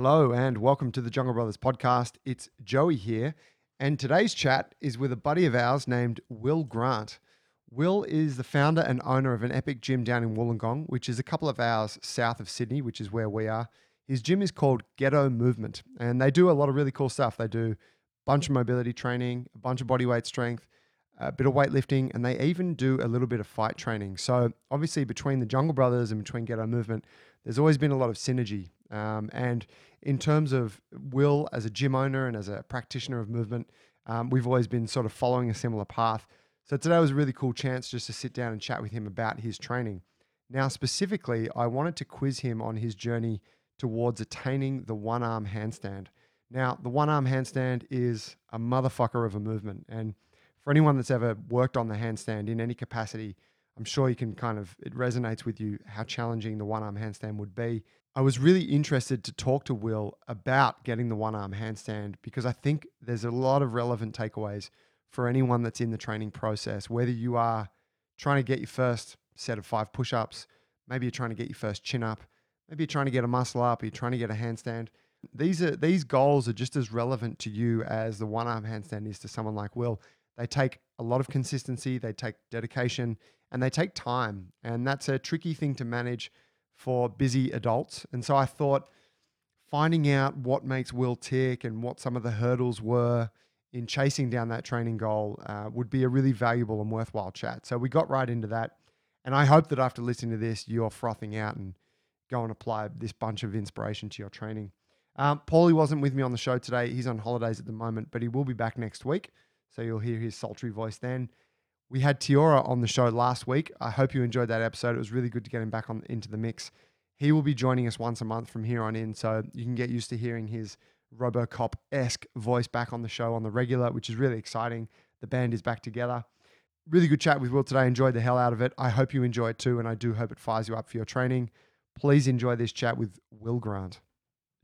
Hello, and welcome to the Jungle Brothers podcast. It's Joey here, and today's chat is with a buddy of ours named Will Grant. Will is the founder and owner of an epic gym down in Wollongong, which is a couple of hours south of Sydney, which is where we are. His gym is called Ghetto Movement, and they do a lot of really cool stuff. They do a bunch of mobility training, a bunch of bodyweight strength, a bit of weightlifting, and they even do a little bit of fight training. So, obviously, between the Jungle Brothers and between Ghetto Movement, there's always been a lot of synergy. Um, and in terms of Will as a gym owner and as a practitioner of movement, um, we've always been sort of following a similar path. So today was a really cool chance just to sit down and chat with him about his training. Now, specifically, I wanted to quiz him on his journey towards attaining the one arm handstand. Now, the one arm handstand is a motherfucker of a movement. And for anyone that's ever worked on the handstand in any capacity, I'm sure you can kind of, it resonates with you how challenging the one arm handstand would be. I was really interested to talk to Will about getting the one arm handstand because I think there's a lot of relevant takeaways for anyone that's in the training process, whether you are trying to get your first set of five push ups, maybe you're trying to get your first chin up, maybe you're trying to get a muscle up, you're trying to get a handstand. These are these goals are just as relevant to you as the one arm handstand is to someone like Will. They take a lot of consistency, they take dedication, and they take time. And that's a tricky thing to manage for busy adults. And so I thought finding out what makes Will tick and what some of the hurdles were in chasing down that training goal uh, would be a really valuable and worthwhile chat. So we got right into that. And I hope that after listening to this, you're frothing out and go and apply this bunch of inspiration to your training. Um, Paulie wasn't with me on the show today. He's on holidays at the moment, but he will be back next week. So you'll hear his sultry voice then. We had Tiora on the show last week. I hope you enjoyed that episode. It was really good to get him back on into the mix. He will be joining us once a month from here on in, so you can get used to hearing his RoboCop esque voice back on the show on the regular, which is really exciting. The band is back together. Really good chat with Will today. Enjoyed the hell out of it. I hope you enjoy it too, and I do hope it fires you up for your training. Please enjoy this chat with Will Grant.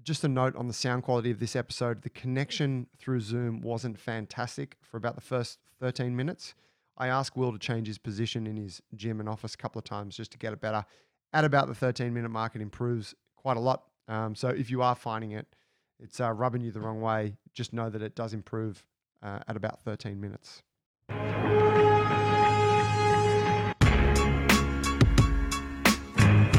Just a note on the sound quality of this episode the connection through Zoom wasn't fantastic for about the first 13 minutes. I asked Will to change his position in his gym and office a couple of times just to get it better. At about the 13 minute mark, it improves quite a lot. Um, so if you are finding it, it's uh, rubbing you the wrong way, just know that it does improve uh, at about 13 minutes.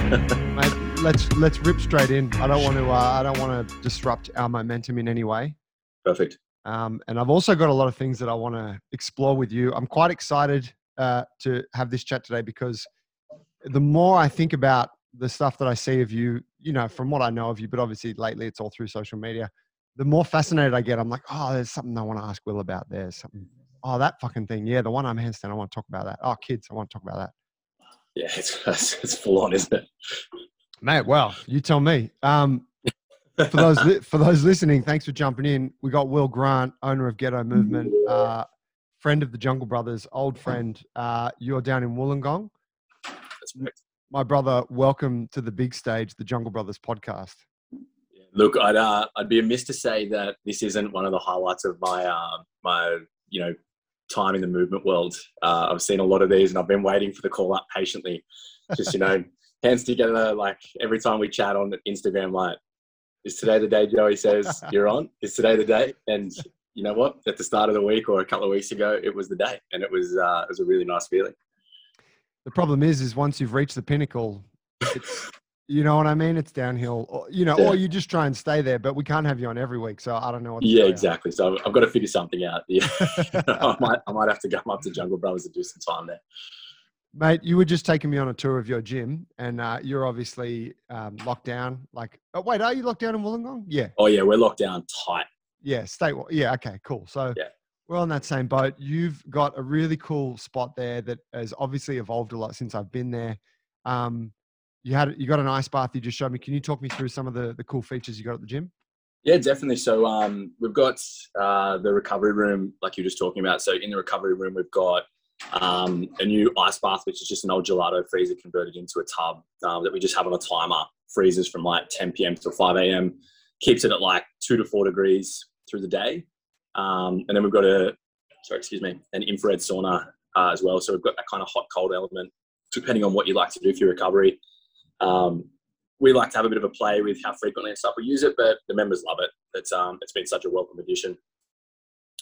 Mate, let's let's rip straight in. I don't want to uh, I don't want to disrupt our momentum in any way. Perfect. Um, and I've also got a lot of things that I want to explore with you. I'm quite excited uh, to have this chat today because the more I think about the stuff that I see of you, you know, from what I know of you, but obviously lately it's all through social media, the more fascinated I get. I'm like, oh, there's something I want to ask Will about. There's something. Oh, that fucking thing. Yeah, the one arm handstand. I want to talk about that. Oh, kids, I want to talk about that. Yeah, it's it's full on, isn't it? Mate, well, you tell me. Um, for those li- for those listening, thanks for jumping in. We got Will Grant, owner of Ghetto Movement, uh, friend of the Jungle Brothers, old friend. Uh, you're down in Wollongong. My brother, welcome to the big stage, the Jungle Brothers podcast. Look, I'd uh, I'd be amiss to say that this isn't one of the highlights of my uh, my you know time in the movement world. Uh, I've seen a lot of these, and I've been waiting for the call up patiently. Just you know, hands together. Like every time we chat on Instagram, like is today the day Joey says you're on? Is today the day? And you know what? At the start of the week or a couple of weeks ago, it was the day, and it was uh, it was a really nice feeling. The problem is, is once you've reached the pinnacle, it's you know what I mean. It's downhill, or, you know, Yeah. or you just try and stay there. But we can't have you on every week, so I don't know what. To Yeah, exactly. So I've got to figure something out. Yeah, I might I might have to come up to Jungle Brothers and do some time there. Mate, you were just taking me on a tour of your gym, and uh, you're obviously um, locked down. Like, oh, wait, are you locked down in Wollongong? Yeah, Oh yeah, we're locked down tight. yeah, state. Yeah, okay, cool. So Yeah. we're on that same boat. You've got a really cool spot there that has obviously evolved a lot since I've been there. Um, you had you got an ice bath. You just showed me. Can you talk me through some of the the cool features you got at the gym? Yeah, definitely. So um, we've got uh, the recovery room, like you were just talking about. So in the recovery room, we've got um, a new ice bath, which is just an old gelato freezer converted into a tub um, that we just have on a timer. Freezes from like 10 p.m. till 5 a.m. Keeps it at like two to four degrees through the day. Um, and then we've got a, sorry, excuse me, an infrared sauna uh, as well. So we've got that kind of hot cold element, depending on what you like to do for your recovery. Um, we like to have a bit of a play with how frequently and stuff we use it, but the members love it. It's um, it's been such a welcome addition.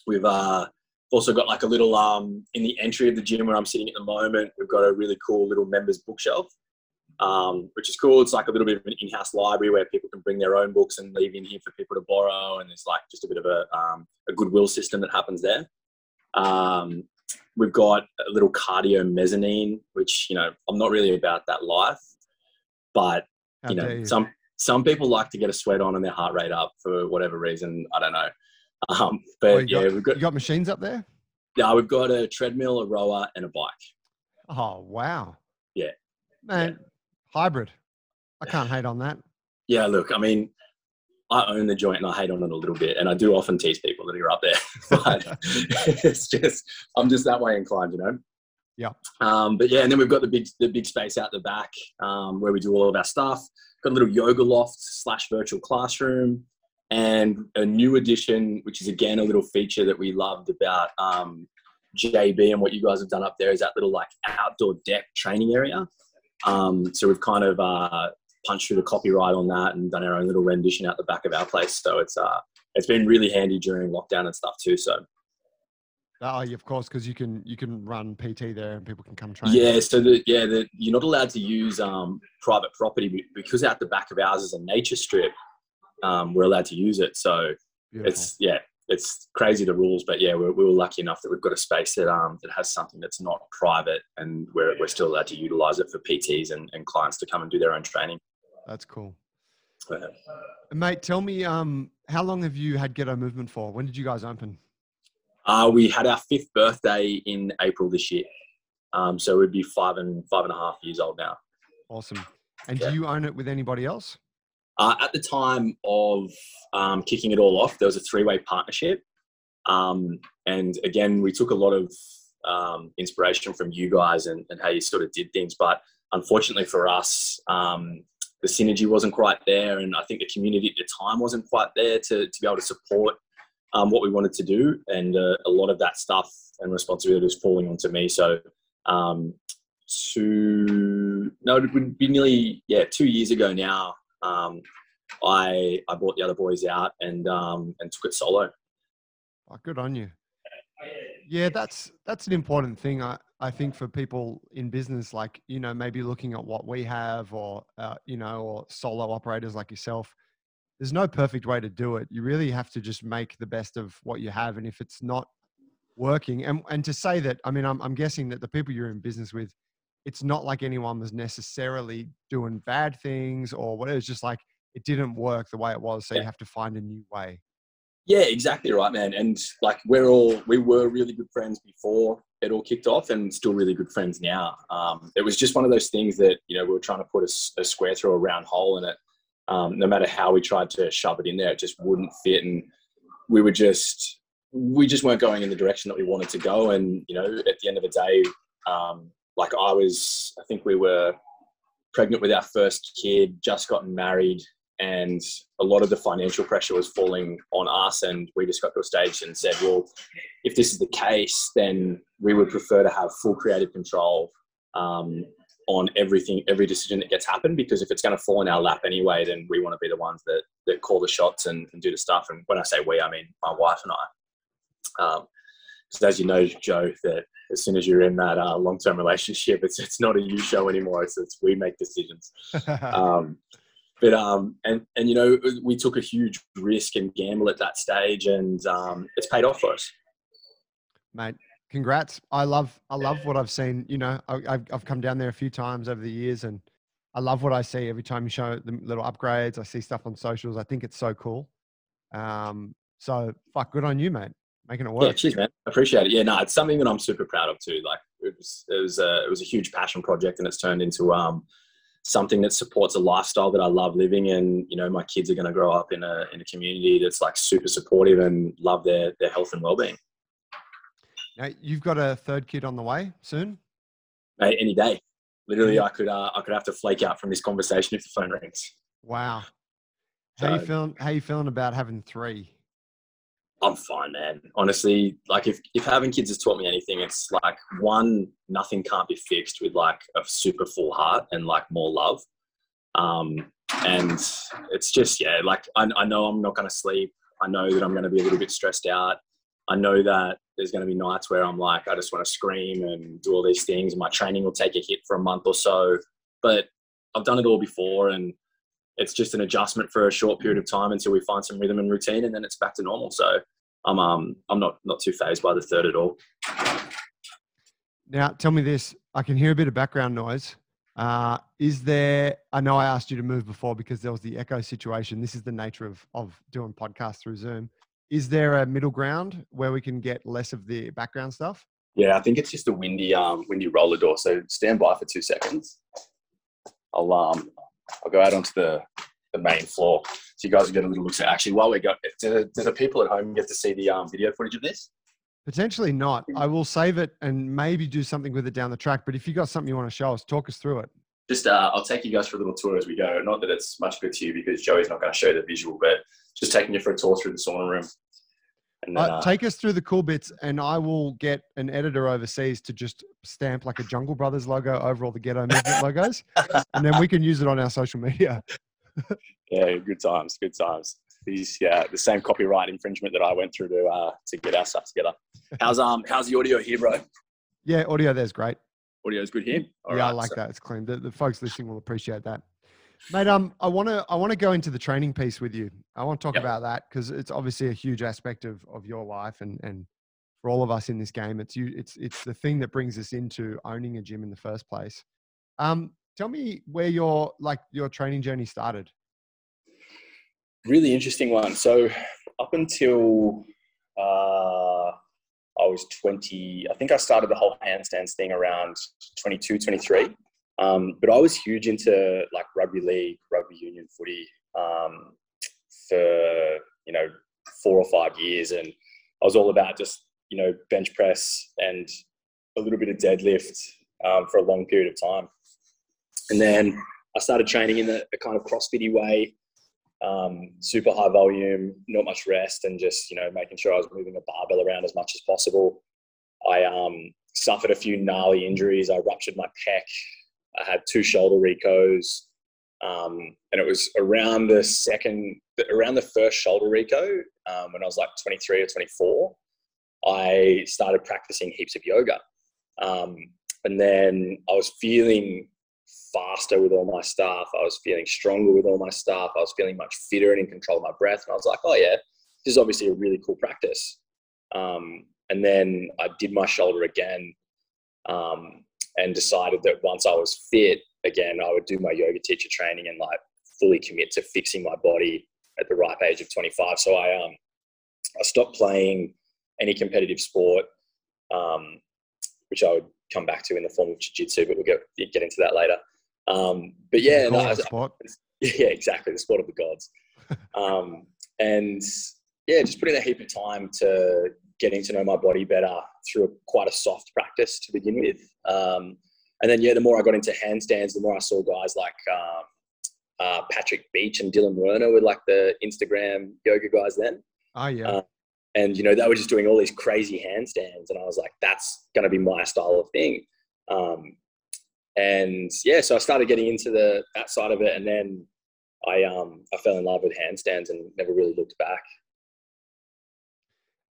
We've uh, also got like a little um, in the entry of the gym where I'm sitting at the moment. We've got a really cool little members bookshelf, um, which is cool. It's like a little bit of an in-house library where people can bring their own books and leave in here for people to borrow, and there's like just a bit of a um, a goodwill system that happens there. Um, we've got a little cardio mezzanine, which you know I'm not really about that life, but you dare know you. some some people like to get a sweat on and their heart rate up for whatever reason. I don't know. Um, but Oh, yeah, got, we've got you got machines up there? yeah, we've got a treadmill, a rower, and a bike. Oh wow. Yeah. Man, hybrid. I can't hate on that. Yeah, look, I mean, I own the joint and I hate on it a little bit, and I do often tease people that are up there, but it's just I'm just that way inclined, you know. Yeah. Um, but yeah, and then we've got the big the big space out the back um, where we do all of our stuff. Got a little yoga loft slash virtual classroom, and a new addition, which is again a little feature that we loved about um, JB and what you guys have done up there is that little like outdoor deck training area. Um, so we've kind of uh, punched through the copyright on that and done our own little rendition out the back of our place. So it's uh, it's been really handy during lockdown and stuff too. So Oh, yeah, of course, because you can you can run PT there and people can come train. yeah, so the, yeah, the, you're not allowed to use um, private property because out the back of ours is a nature strip. Um, we're allowed to use it. So Beautiful. it's yeah, it's crazy the rules, but yeah, we're, we were lucky enough that we've got a space that um that has something that's not private, and we're we're still allowed to utilize it for PTs and, and clients to come and do their own training. That's cool. And mate, tell me, um, how long have you had Ghetto Movement for? When did you guys open? Uh, we had our fifth birthday in April this year, um, so we'd be five and five and a half years old now. Awesome. And Yeah. do you own it with anybody else? Uh, at the time of um, kicking it all off, there was a three-way partnership, um, and again, we took a lot of um, inspiration from you guys and, and how you sort of did things. But unfortunately for us, um, the synergy wasn't quite there, and I think the community at the time wasn't quite there to, to be able to support um, what we wanted to do. And uh, a lot of that stuff and responsibility was falling onto me. So um, two no, it would be nearly yeah two years ago now. Um, I I brought the other boys out and um, and took it solo. Oh, good on you. Yeah, that's that's an important thing. I, I think for people in business, like you know, maybe looking at what we have, or uh, you know, or solo operators like yourself. There's no perfect way to do it. You really have to just make the best of what you have, and if it's not working, and and to say that, I mean, I'm I'm guessing that the people you're in business with, it's not like anyone was necessarily doing bad things or whatever. It's just like it didn't work the way it was, so you have to find a new way. Yeah, exactly right, man. And like we're all we were really good friends before it all kicked off, and still really good friends now. Um, it was just one of those things that you know we were trying to put a square through a round hole in it. Um, no matter how we tried to shove it in there, it just wouldn't fit, and we were just we just weren't going in the direction that we wanted to go. And you know, at the end of the day, um, like I was, I think we were pregnant with our first kid, just gotten married, and a lot of the financial pressure was falling on us. And we just got to a stage and said, well, if this is the case, then we would prefer to have full creative control um, on everything, every decision that gets happened. Because if it's going to fall in our lap anyway, then we want to be the ones that that call the shots and, and do the stuff. And when I say we, I mean my wife and I. Um, as you know, Joe, that as soon as you're in that uh, long-term relationship, it's it's not a you show anymore. It's it's we make decisions. Um, but um, and and you know, we took a huge risk and gamble at that stage, and um, it's paid off for us. mate congrats i love i love what i've seen you know I, I've, I've come down there a few times over the years and i love what i see every time you show the little upgrades i see stuff on socials i think it's so cool um so fuck good on you mate making it work. Yeah, cheers, man. Appreciate it. Yeah, no, it's something that I'm super proud of too. Like it was, it was a, it was a huge passion project, and it's turned into um, something that supports a lifestyle that I love living. And you know, my kids are going to grow up in a in a community that's like super supportive and love their their health and well being. now, you've got a third kid on the way soon Mate, any day. Literally, I could uh, I could have to flake out from this conversation if the phone rings. wow how you feeling how you feeling about having three I'm fine, man. Honestly, like if, if having kids has taught me anything, it's like one, nothing can't be fixed with like a super full heart and like more love. Um, and it's just yeah, like I, I know I'm not going to sleep. I know that I'm going to be a little bit stressed out. I know that there's going to be nights where I'm like, I just want to scream and do all these things. My training will take a hit for a month or so, but I've done it all before, and it's just an adjustment for a short period of time until we find some rhythm and routine, and then it's back to normal. So I'm um I'm not not too phased by the third at all. Now, tell me this: I can hear a bit of background noise. Uh, is there? I know I asked you to move before because there was the echo situation. This is the nature of of doing podcasts through Zoom. Is there a middle ground where we can get less of the background stuff? Yeah, I think it's just a windy um windy roller door. So stand by for two seconds. I'll um I'll go out onto the the main floor so you guys will get a little look at. Actually, while we go, do, do the people at home get to see the um, video footage of this? Potentially not. I will save it and maybe do something with it down the track. But if you got something you want to show us, talk us through it. Just, uh, I'll take you guys for a little tour as we go. Not that it's much good to you because Joey's not going to show the visual, but just taking you for a tour through the sauna room. And then, uh, uh, take us through the cool bits, and I will get an editor overseas to just stamp like a Jungle Brothers logo over all the Ghetto Movement logos, and then we can use it on our social media. Yeah, good times, good times. These, yeah, the same copyright infringement that I went through to uh, to get our stuff together. How's um how's the audio here, bro? Yeah, audio there's great. Audio's good here. All yeah, right, I like so. that. It's clean. The, the folks listening will appreciate that. Mate, um, I want to I want to go into the training piece with you. I want to talk yep. about that because it's obviously a huge aspect of of your life and and for all of us in this game, it's you it's it's the thing that brings us into owning a gym in the first place. Um, tell me where your like your training journey started. Really interesting one. So up until uh, I was 20, I think I started the whole handstands thing around 22, 23. Um, but I was huge into like rugby league, rugby union footy um, for, you know, four or five years. And I was all about just, you know, bench press and a little bit of deadlift um, for a long period of time. And then I started training in a, kind of CrossFitty way, um, super high volume, not much rest, and just you know making sure I was moving a barbell around as much as possible. I um, suffered a few gnarly injuries. I ruptured my pec. I had two shoulder recos, um, and it was around the second, around the first shoulder reco um, when I was like 23 or 24. I started practicing heaps of yoga, um, and then I was feeling faster with all my stuff. I was feeling stronger with all my stuff. I was feeling much fitter and in control of my breath. And I was like, oh, yeah, this is obviously a really cool practice. Um, and then I did my shoulder again um, and decided that once I was fit again, I would do my yoga teacher training and like fully commit to fixing my body at the ripe age of 25. So I, um, I stopped playing any competitive sport, um, which I would come back to in the form of jiu-jitsu, but we'll get, get into that later. Um, but yeah, no, I, yeah, exactly the sport of the gods. um, and yeah, just putting a heap of time to getting to know my body better through a, quite a soft practice to begin with. Um, and then yeah, the more I got into handstands, the more I saw guys like um, uh, Patrick Beach and Dylan Werner were like the Instagram yoga guys then. Oh yeah. Uh, and you know they were just doing all these crazy handstands, and I was like, that's going to be my style of thing. Um, and yeah, so I started getting into the that side of it, and then I um I fell in love with handstands and never really looked back.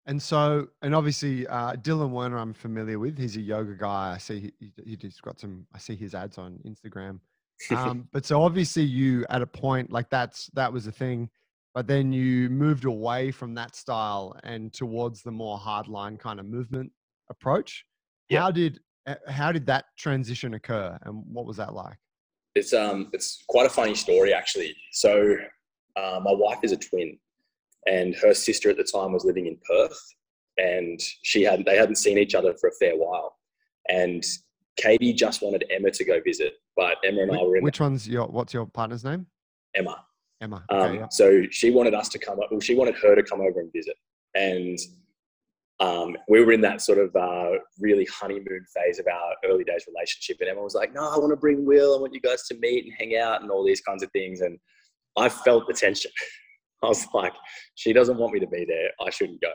And so, and obviously, uh, Dylan Werner, I'm familiar with. He's a yoga guy. I see he, he just got some. I see his ads on Instagram. Um, but so obviously, you at a point like that's that was a thing, but then you moved away from that style and towards the more hardline kind of movement approach. Yeah. How did how did that transition occur, and what was that like? It's um, it's quite a funny story actually. So, uh, my wife is a twin, and her sister at the time was living in Perth, and she had they hadn't seen each other for a fair while, and Katie just wanted Emma to go visit, but Emma and which, I were in. Which one's your? What's your partner's name? Emma. Emma. Okay, um, yeah. So she wanted us to come. up. Well, she wanted her to come over and visit, and um, we were in that sort of uh, really honeymoon phase of our early days relationship. And Emma was like, no, I want to bring Will. I want you guys to meet and hang out and all these kinds of things. And I felt the tension. I was like, she doesn't want me to be there. I shouldn't go.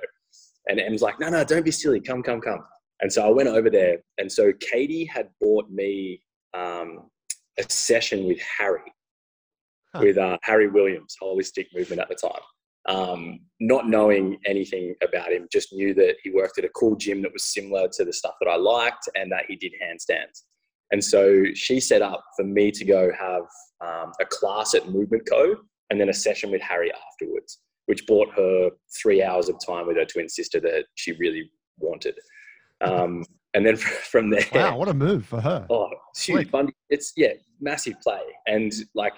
And Em's like, no, no, don't be silly. Come, come, come. And so I went over there. And so Katie had bought me um, a session with Harry. With uh, Harry Williams, holistic movement at the time. Um, not knowing anything about him, just knew that he worked at a cool gym that was similar to the stuff that I liked and that he did handstands. And so she set up for me to go have um, a class at Movement Co. and then a session with Harry afterwards, which bought her three hours of time with her twin sister that she really wanted. Um, and then from there, wow, what a move for her! Oh, huge. Fun. It's yeah, massive play, and like,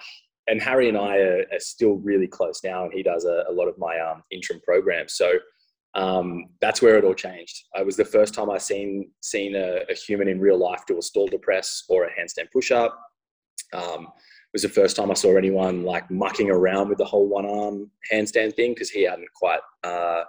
and Harry and I are, are still really close now, and he does a, a lot of my um, interim programs. So um, that's where it all changed. I was the first time I seen seen a, a human in real life do a Stalder press or a handstand push up. Um, it was the first time I saw anyone like mucking around with the whole one arm handstand thing because he hadn't quite uh,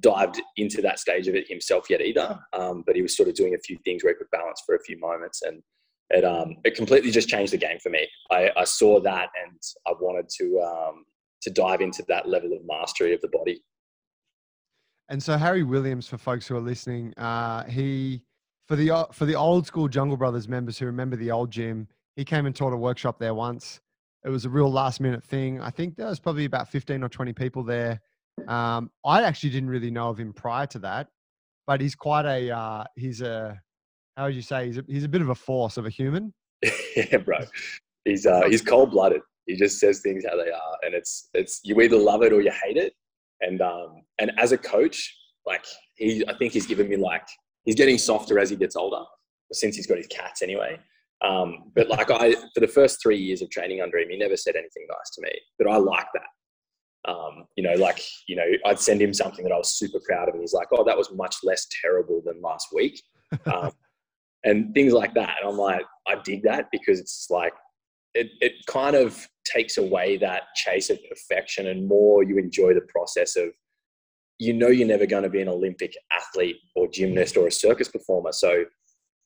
dived into that stage of it himself yet either. Um, but he was sort of doing a few things where he could balance for a few moments, and it um, it completely just changed the game for me. I, I saw that, and I wanted to um, to dive into that level of mastery of the body. And so Harry Williams, for folks who are listening, uh, he for the for the old school Jungle Brothers members who remember the old gym, he came and taught a workshop there once. It was a real last minute thing. I think there was probably about fifteen or twenty people there. Um, I actually didn't really know of him prior to that, but he's quite a uh, he's a how would you say he's a, he's a bit of a force of a human. yeah, bro. He's uh, he's cold blooded. He just says things how they are, and it's it's you either love it or you hate it. And um, and as a coach, like he, I think he's given me like he's getting softer as he gets older, since he's got his cats anyway. Um, but like I, for the first three years of training under him, he never said anything nice to me. But I like that. Um, you know, like, you know, I'd send him something that I was super proud of, and he's like, oh, that was much less terrible than last week. Um, and things like that. And I'm like, I dig that because it's like, it, it kind of takes away that chase of perfection and more you enjoy the process of, you know, you're never going to be an Olympic athlete or gymnast or a circus performer. So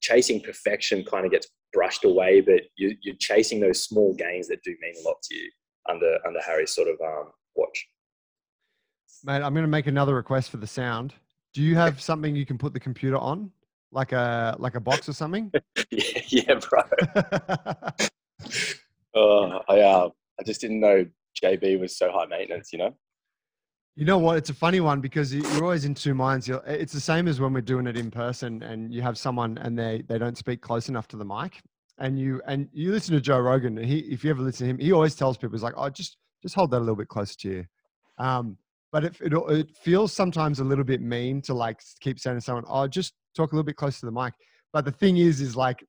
chasing perfection kind of gets brushed away, but you, you're chasing those small gains that do mean a lot to you under, under Harry's sort of um, watch. Mate, I'm going to make another request for the sound. Do you have something you can put the computer on, like a like a box or something? yeah, yeah, bro. uh, I uh, I just didn't know JB was so high maintenance. You know. You know what? It's a funny one because you're always in two minds. You're, It's the same as when we're doing it in person, and you have someone and they they don't speak close enough to the mic, and you and you listen to Joe Rogan. He, if you ever listen to him, he always tells people, "He's like, oh, just just hold that a little bit closer to you. Um, but it, it, it feels sometimes a little bit mean to like keep saying to someone, oh, just talk a little bit closer to the mic. But the thing is, is like,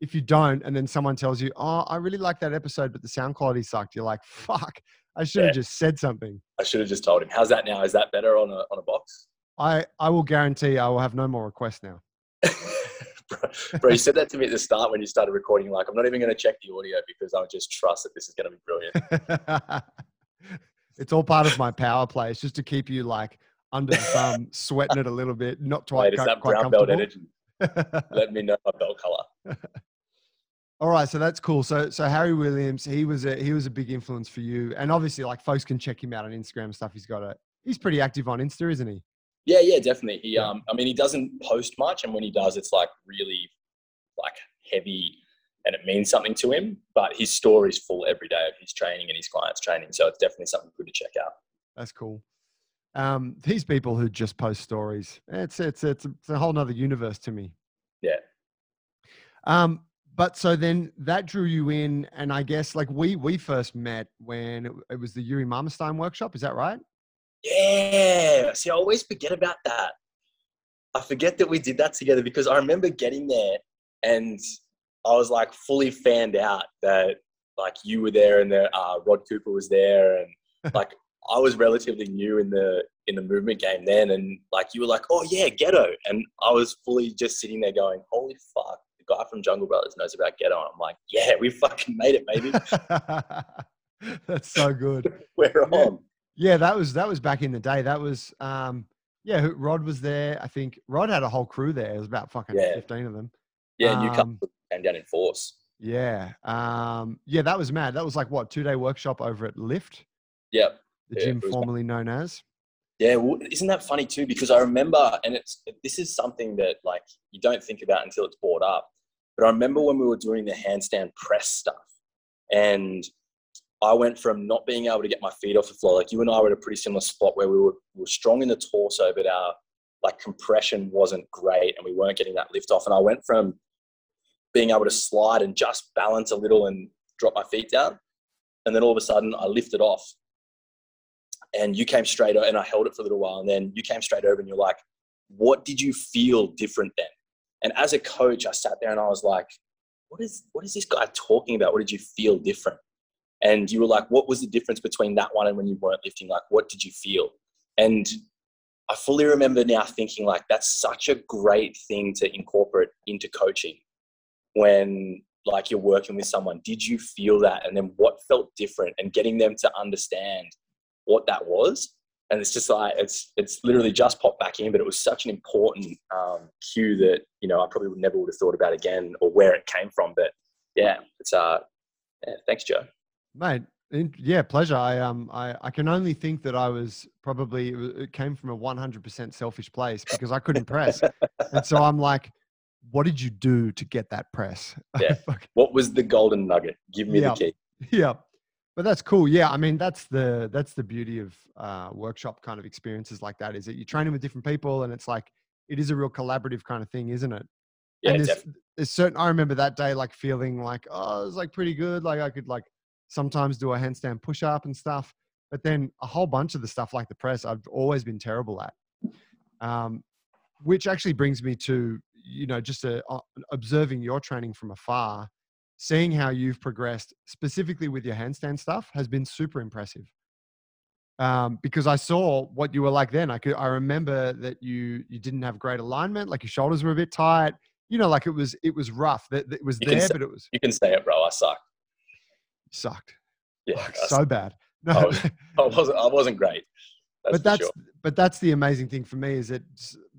if you don't, and then someone tells you, oh, I really like that episode, but the sound quality sucked, you're like, fuck, I should have yeah. just said something. I should have just told him. How's that now? Is that better on a, on a box? I, I will guarantee I will have no more requests now. bro, bro, you said that to me at the start when you started recording. Like, I'm not even going to check the audio because I just trust that this is going to be brilliant. it's all part of my power play. It's just to keep you like under the thumb, sweating it a little bit, not quite, Mate, quite belt energy. Let me know my belt color. All right, so that's cool. So, so Harry Williams, he was a he was a big influence for you, and obviously, like folks can check him out on Instagram stuff. He's got a he's pretty active on Insta, isn't he? Yeah, yeah, definitely. He, um, I mean, he doesn't post much, and when he does, it's like really, like heavy, and it means something to him. But his story is full every day of his training and his clients' training, so it's definitely something good to check out. That's cool. Um, these people who just post stories, it's it's it's, it's a whole nother universe to me. Yeah. Um, but so then that drew you in, and I guess like we we first met when it, it was the Yuri Marmerstein workshop. Is that right? Yeah. See, I always forget about that. I forget that we did that together because I remember getting there and I was like fully fanned out that like you were there and that uh, Rod Cooper was there and like I was relatively new in the in the movement game then and like you were like oh yeah ghetto and I was fully just sitting there going holy fuck the guy from Jungle Brothers knows about ghetto and I'm like yeah we fucking made it baby that's so good we're on yeah, that was that was back in the day. That was um yeah, Rod was there. I think Rod had a whole crew there. It was about fucking yeah. fifteen of them. Yeah, um, Newcastle came down in force. Yeah. Um yeah, that was mad. That was like what, two day workshop over at Lift? Yep. The yeah, gym formerly known as. Yeah, well, isn't that funny too? Because I remember, and it's this is something that like you don't think about until it's brought up. But I remember when we were doing the handstand press stuff, and I went from not being able to get my feet off the floor. Like you and I were at a pretty similar spot where we were, we were strong in the torso, but our like compression wasn't great and we weren't getting that lift off. And I went from being able to slide and just balance a little and drop my feet down. And then all of a sudden I lifted off and you came straight and I held it for a little while. And then you came straight over and you're like, what did you feel different then? And as a coach, I sat there and I was like, what is, what is this guy talking about? What did you feel different? And you were like, what was the difference between that one and when you weren't lifting? Like, what did you feel? And I fully remember now thinking, like, that's such a great thing to incorporate into coaching when like you're working with someone did you feel that? And then what felt different? And getting them to understand what that was. And it's just like it's it's literally just popped back in but it was such an important um, cue that you know i probably would never would have thought about again or where it came from. But yeah it's uh yeah, thanks joe. Mate yeah pleasure. I um i i can only think that i was probably it came from a 100% selfish place because i couldn't press. And so i'm like what did you do to get that press yeah what was the golden nugget give me the key yeah but that's cool. Yeah, I mean that's the that's the beauty of uh, workshop kind of experiences like that is that you're training with different people and it's like it is a real collaborative kind of thing, isn't it? Yeah, and there's, there's certain. I remember that day like feeling like oh, it was like pretty good. Like I could like sometimes do a handstand push up and stuff, but then a whole bunch of the stuff like the press I've always been terrible at. Um, which actually brings me to you know just a, uh, observing your training from afar seeing how you've progressed specifically with your handstand stuff has been super impressive. Um, because I saw what you were like then. I could, I remember that you you didn't have great alignment, like your shoulders were a bit tight. You know, like it was it was rough. That it was you there, say, but it was. You can say it, bro. I sucked. Sucked. Yeah, like, so bad. No, I, was, wasn't. I wasn't great. That's but that's sure. but that's the amazing thing for me is that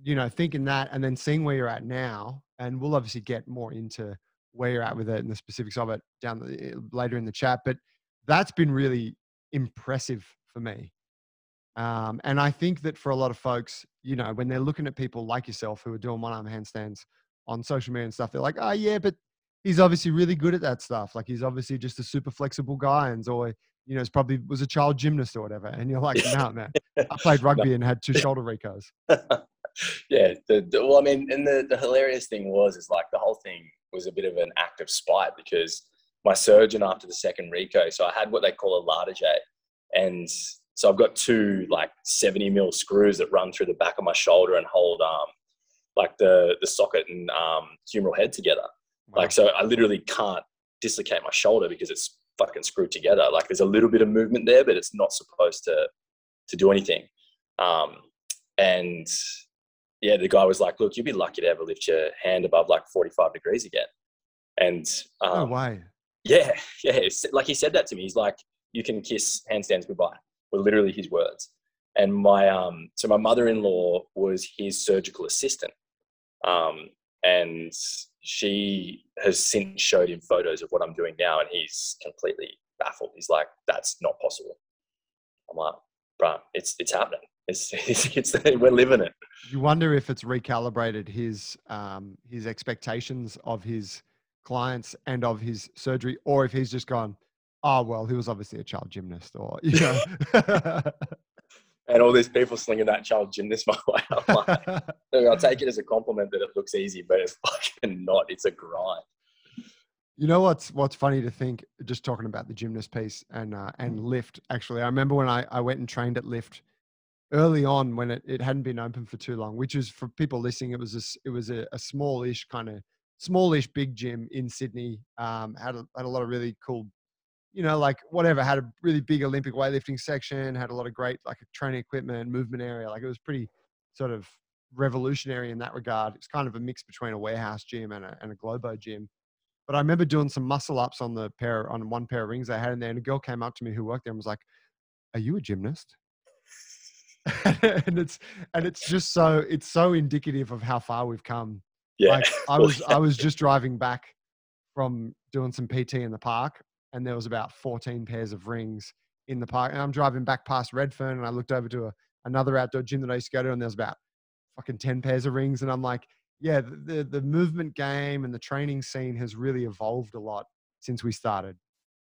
you know thinking that and then seeing where you're at now, and we'll obviously get more into where you're at with it and the specifics of it down the, eh, later in the chat. But that's been really impressive for me. Um, and I think that for a lot of folks, you know, when they're looking at people like yourself who are doing one arm handstands on social media and stuff, they're like, oh, yeah, but he's obviously really good at that stuff. Like he's obviously just a super flexible guy. And or, you know, it's probably was a child gymnast or whatever. And you're like, no, man, I played rugby and had two shoulder recos. yeah. The, the, well, I mean, and the, the hilarious thing was, is like the whole thing was a bit of an act of spite because my surgeon after the second Reco, so I had what they call a Latarjet. And so I've got two like 70 mil screws that run through the back of my shoulder and hold um, like the, the socket and um, humeral head together. Wow. Like, so I literally can't dislocate my shoulder because it's fucking screwed together. Like there's a little bit of movement there, but it's not supposed to, to do anything. Um, and yeah, the guy was like, "Look, you'd be lucky to ever lift your hand above like 45 degrees again." And um, no way. Yeah, yeah. Like he said that to me. He's like, "You can kiss handstands goodbye." Were literally his words. And my um, so my mother-in-law was his surgical assistant, um, and she has since showed him photos of what I'm doing now, and he's completely baffled. He's like, "That's not possible." I'm like, "Bro, it's it's happening." It's, it's, it's, we're living it. You wonder if it's recalibrated his um, his expectations of his clients and of his surgery, or if he's just gone, oh well, he was obviously a child gymnast, or you know. and all these people slinging that child gymnast my way. I'm like, I'll take it as a compliment that it looks easy, but it's fucking not. It's a grind. You know what's what's funny to think? Just talking about the gymnast piece and uh, and lift. Actually, I remember when I, I went and trained at lift early on when it, it hadn't been open for too long, which is for people listening, it was a, it was a, a smallish kind of smallish big gym in Sydney. Um, had a, had a lot of really cool, you know, like whatever. Had a really big Olympic weightlifting section. Had a lot of great like training equipment, movement area. Like it was pretty sort of revolutionary in that regard. It's kind of a mix between a warehouse gym and a, and a Globo gym. But I remember doing some muscle ups on the pair on one pair of rings I had in there, and a girl came up to me who worked there and was like, "Are you a gymnast?" and it's and it's just so it's so indicative of how far we've come. Yeah. Like I was I was just driving back from doing some PT in the park and there was about 14 pairs of rings in the park. And I'm driving back past Redfern and I looked over to a, another outdoor gym that I used to go to and there was about fucking 10 pairs of rings. And I'm like, yeah, the, the, the movement game and the training scene has really evolved a lot since we started.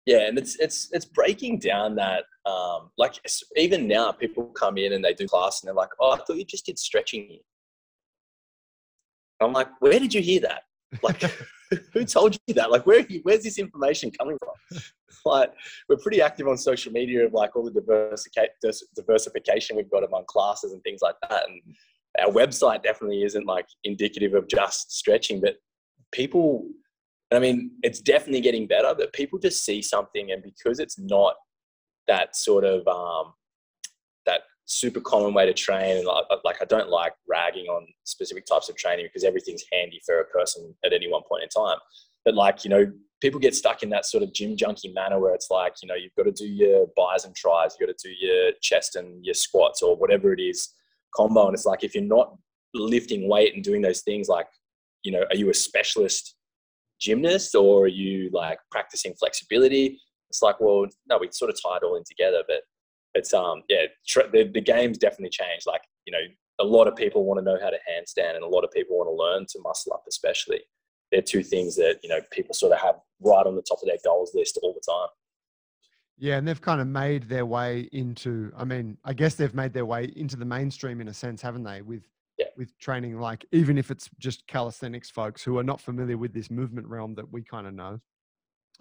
Yeah, and it's it's it's breaking down that um, like even now people come in and they do class and they're like, oh, I thought you just did stretching. I'm like, where did you hear that? Like, who told you that? Like, where you, where's this information coming from? like, we're pretty active on social media of like all the diversification we've got among classes and things like that. And our website definitely isn't like indicative of just stretching, but people, I mean, it's definitely getting better, but people just see something and because it's not that sort of, um, that super common way to train. And like, like I don't like ragging on specific types of training because everything's handy for a person at any one point in time. But like, you know, people get stuck in that sort of gym junkie manner where it's like, you know, you've got to do your bis and tris, you've got to do your chest and your squats or whatever it is combo. And it's like, if you're not lifting weight and doing those things, like, you know, are you a specialist gymnast or are you like practicing flexibility? It's like, well, no, we sort of tie it all in together. But it's um yeah tr- the, the game's definitely changed like you know a lot of people want to know how to handstand and a lot of people want to learn to muscle up especially they're two things that you know people sort of have right on the top of their goals list all the time yeah and they've kind of made their way into i mean i guess they've made their way into the mainstream in a sense haven't they with. With training like even if it's just calisthenics folks who are not familiar with this movement realm that we kind of know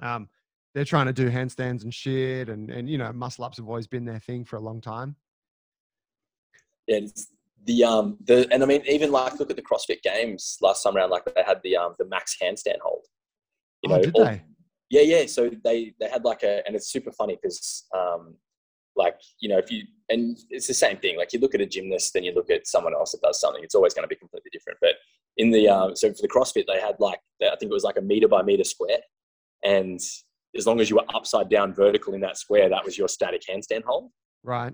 um, they're trying to do handstands and shit, and and you know muscle ups have always been their thing for a long time. Yeah, the um the and I mean even like look at the CrossFit Games last time around, like they had the um the max handstand hold. You oh, know, did all, they? Yeah, yeah. So they they had like a and it's super funny because um like you know if you and it's the same thing like you look at a gymnast then you look at someone else that does something it's always going to be completely different but in the um, so for the crossfit they had like i think it was like a meter by meter square and as long as you were upside down vertical in that square, that was your static handstand hold. Right.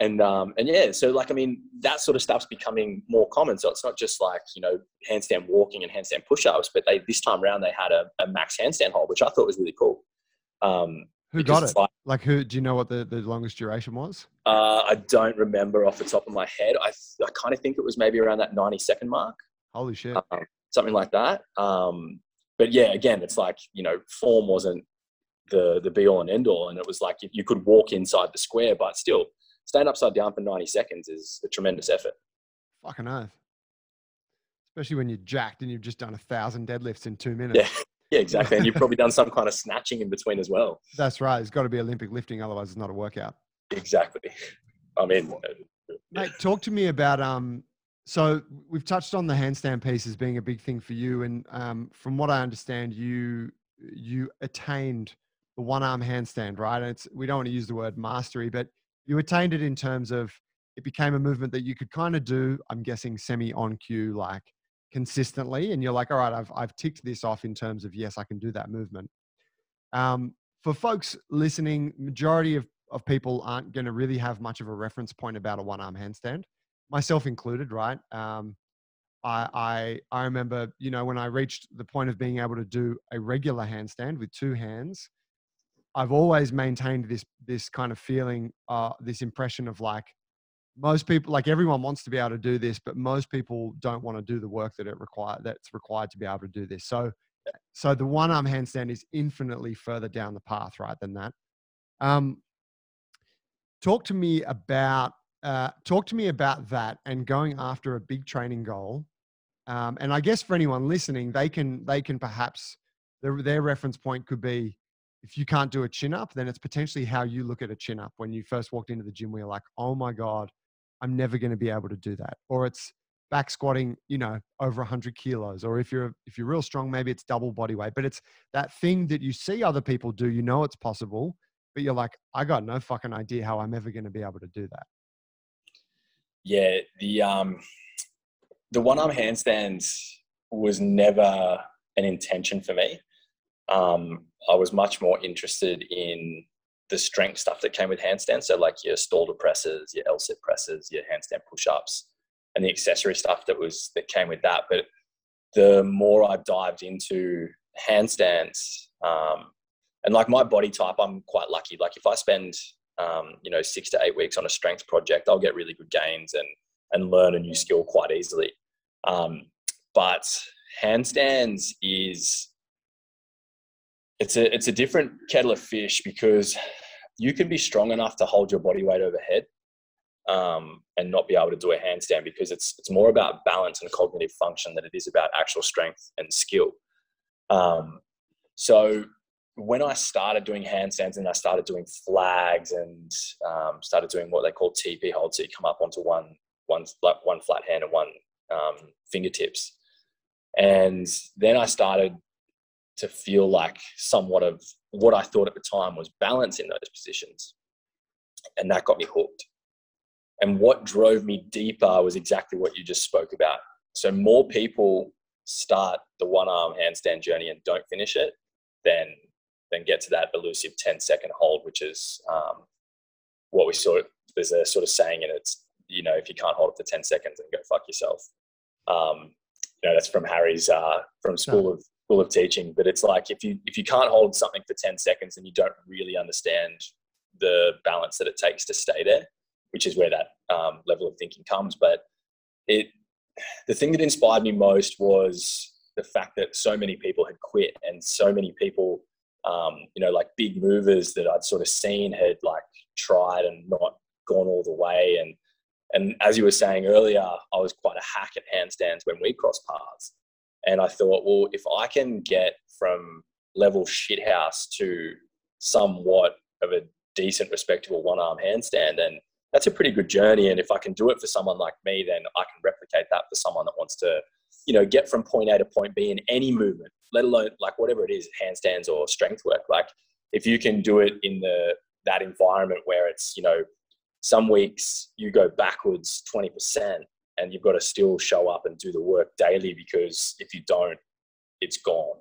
And um, and yeah, so like I mean, that sort of stuff's becoming more common. So it's not just like you know handstand walking and handstand push-ups, but they this time around they had a, a max handstand hold, which I thought was really cool. Um, who got it? Like, like, who? Do you know what the, the longest duration was? Uh, I don't remember off the top of my head. I I kind of think it was maybe around that ninety second mark. Holy shit! Um, something like that. Um, but yeah, again, it's like you know, form wasn't the the be all and end all. And it was like you you could walk inside the square, but still staying upside down for 90 seconds is a tremendous effort. Fucking earth. Especially when you're jacked and you've just done a thousand deadlifts in two minutes. Yeah. Yeah, exactly. and you've probably done some kind of snatching in between as well. That's right. It's got to be Olympic lifting, otherwise it's not a workout. Exactly. I mean, mate, talk to me about um. So we've touched on the handstand piece as being a big thing for you, and um, from what I understand, you you attained the one arm handstand, right? And it's we don't want to use the word mastery, but you attained it in terms of it became a movement that you could kind of do. I'm guessing semi on cue, like consistently, and you're like, all right, I've I've ticked this off in terms of yes, I can do that movement. Um, for folks listening, majority of of people aren't going to really have much of a reference point about a one arm handstand, myself included, right? Um, I, I I remember, you know, when I reached the point of being able to do a regular handstand with two hands, I've always maintained this this kind of feeling, uh, this impression of like most people, like everyone wants to be able to do this, but most people don't want to do the work that it require that's required to be able to do this. So, so the one arm handstand is infinitely further down the path, right, than that. Um, talk to me about uh, talk to me about that and going after a big training goal. Um, and I guess for anyone listening, they can they can perhaps their their reference point could be if you can't do a chin up, then it's potentially how you look at a chin up. When you first walked into the gym, where you're like, oh my God, I'm never going to be able to do that. Or it's back squatting, you know, over 100 kilos. Or if you're if you're real strong, maybe it's double body weight. But it's that thing that you see other people do. You know it's possible, but you're like, I got no fucking idea how I'm ever going to be able to do that. Yeah, the um, the one arm handstands was never an intention for me um, I was much more interested in the strength stuff that came with handstands. So like your Stalder presses, your L-sit presses, your handstand push-ups, and the accessory stuff that was that came with that. But the more I dived into handstands, um, and like my body type, I'm quite lucky. Like if I spend um, you know six to eight weeks on a strength project, I'll get really good gains and and learn a new skill quite easily. Um, but handstands is it's a it's a different kettle of fish because you can be strong enough to hold your body weight overhead um, and not be able to do a handstand because it's it's more about balance and cognitive function than it is about actual strength and skill. Um, so when I started doing handstands and I started doing flags and um, started doing what they call TP holds, so you come up onto one one like one flat hand and one um, fingertips, and then I started to feel like somewhat of what I thought at the time was balance in those positions, and that got me hooked. And what drove me deeper was exactly what you just spoke about. So more people start the one arm handstand journey and don't finish it than then get to that elusive 10 second hold, which is um, what we saw. There's a sort of saying, and it's, you know, if you can't hold it for 10 seconds, then go fuck yourself. Um, you know, that's from Harry's, uh, from School of Of Teaching. But it's like if you if you can't hold something for 10 seconds, and you don't really understand the balance that it takes to stay there, which is where that um, level of thinking comes. But it, the thing that inspired me most was the fact that so many people had quit, and so many people um, you know, like big movers that I'd sort of seen had like tried and not gone all the way. And and as you were saying earlier, I was quite a hack at handstands when we crossed paths. And I thought, well, if I can get from level shithouse to somewhat of a decent, respectable one arm handstand, then that's a pretty good journey. And if I can do it for someone like me, then I can replicate that for someone that wants to you know, get from point A to point B in any movement, let alone like whatever it is, handstands or strength work. Like if you can do it in the that environment where it's, you know, some weeks you go backwards 20% and you've got to still show up and do the work daily because if you don't, it's gone.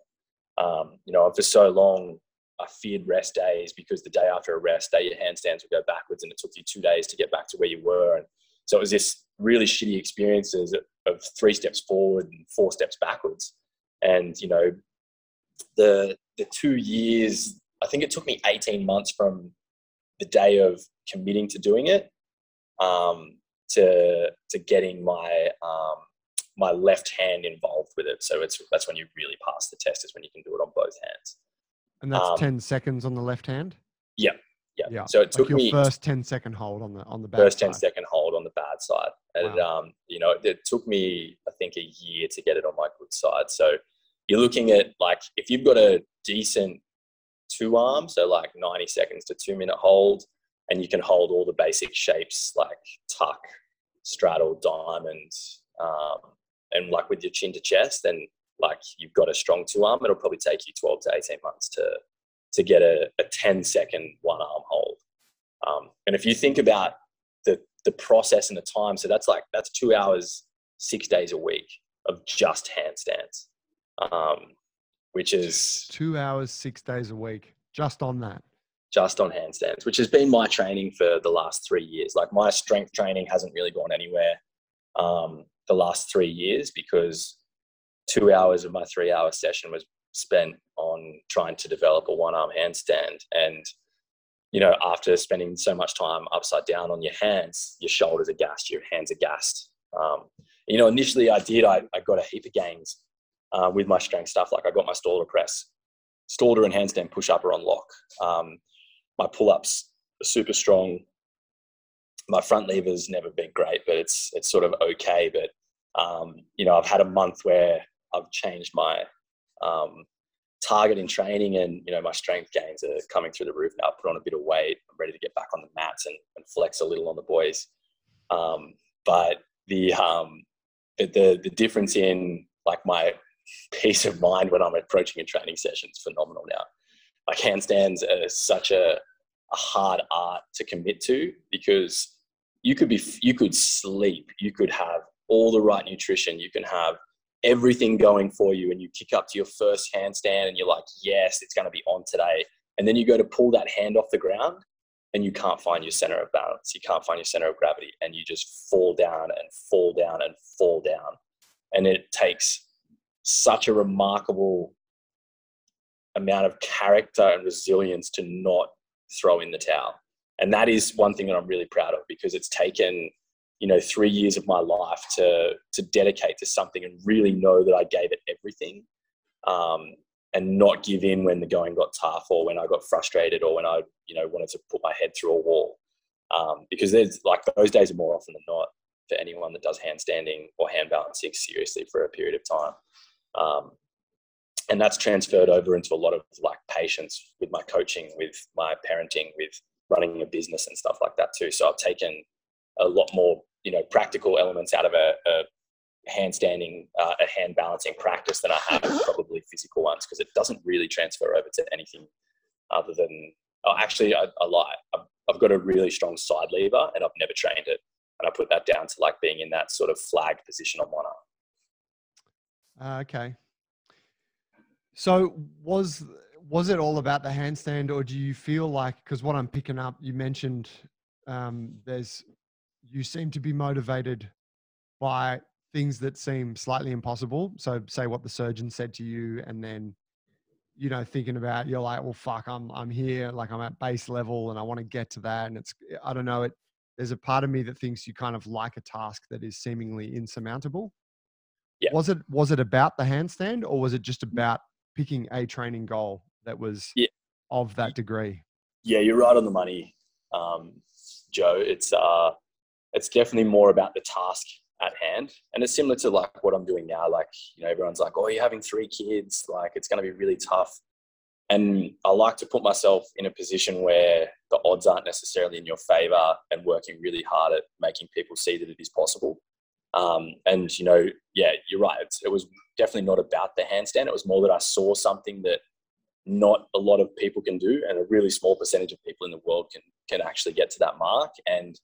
Um, you know, for so long, I feared rest days because the day after a rest day, your handstands would go backwards and it took you two days to get back to where you were. And so it was this really shitty experiences of three steps forward and four steps backwards. And you know, the the two years, I think it took me 18 months from the day of committing to doing it um, to to getting my um, my left hand involved with it. So it's that's when you really pass the test. Is when you can do it on both hands. And that's um, 10 seconds on the left hand. Yeah, yeah. yeah. So it took like your me first 10 second hold on the on the bad first side. 10 second hold on the bad side. And wow. um, you know, it took me I think a year to get it on my good side. So you're looking at like if you've got a decent two arm, so like 90 seconds to two minute hold, and you can hold all the basic shapes like tuck, straddle, diamond, um, and like with your chin to chest, then like you've got a strong two arm. It'll probably take you 12 to 18 months to to get a, a 10 second one arm hold. Um, and if you think about the, the process and the time, so that's like, that's two hours, six days a week of just handstands, um, which is two hours, six days a week, just on that. Just on handstands, which has been my training for the last three years. Like my strength training hasn't really gone anywhere um, the last three years because two hours of my three hour session was spent on trying to develop a one arm handstand. And, you know, after spending so much time upside down on your hands, your shoulders are gassed, your hands are gassed. Um, you know, initially I did, I, I got a heap of gains uh, with my strength stuff. Like I got my Stalder press, Stalder and handstand push up are on lock. Um, my pull ups are super strong. My front lever's never been great, but it's it's sort of okay. But um, you know, I've had a month where I've changed my um, target in training and you know my strength gains are coming through the roof now. I put on a bit of weight. I'm ready to get back on the mats and, and flex a little on the boys. Um, but the, um, the, the the difference in like my peace of mind when I'm approaching a training session is phenomenal now. Like handstands are such a, a hard art to commit to because you could be you could sleep, you could have all the right nutrition, you can have everything going for you and you kick up to your first handstand and you're like, yes, it's going to be on today. And then you go to pull that hand off the ground and you can't find your center of balance. You can't find your center of gravity and you just fall down and fall down and fall down. And it takes such a remarkable amount of character and resilience to not throw in the towel. And that is one thing that I'm really proud of because it's taken you know three years of my life to to dedicate to something and really know that I gave it everything. Um, and not give in when the going got tough or when I got frustrated or when I, you know, wanted to put my head through a wall. Um, because there's like those days are more often than not for anyone that does handstanding or hand balancing seriously for a period of time. Um, and that's transferred over into a lot of like patience with my coaching, with my parenting, with running a business and stuff like that too. So I've taken a lot more, you know, practical elements out of a, a handstanding, uh, a hand balancing practice than I have probably physical ones because it doesn't really transfer over to anything other than. Oh, actually, I, I lie. I've, I've got a really strong side lever, and I've never trained it, and I put that down to like being in that sort of flag position on one arm. Uh, okay. So was was it all about the handstand, or do you feel like because what I'm picking up, you mentioned um, there's you seem to be motivated by things that seem slightly impossible. So say what the surgeon said to you, and then you know thinking about you're like, well, fuck, I'm I'm here, like I'm at base level, and I want to get to that. And it's I don't know it. There's a part of me that thinks you kind of like a task that is seemingly insurmountable. Yeah. Was it was it about the handstand, or was it just mm. about picking a training goal that was yeah. of that degree? Yeah, you're right on the money, um, Joe. It's uh, it's definitely more about the task at hand. And it's similar to like what I'm doing now. Like, you know, everyone's like, oh, you're having three kids. Like, it's going to be really tough. And I like to put myself in a position where the odds aren't necessarily in your favor and working really hard at making people see that it is possible. Um, and, you know, yeah, you're right. It's, it was definitely not about the handstand. It was more that I saw something that not a lot of people can do and a really small percentage of people in the world can, can actually get to that mark. And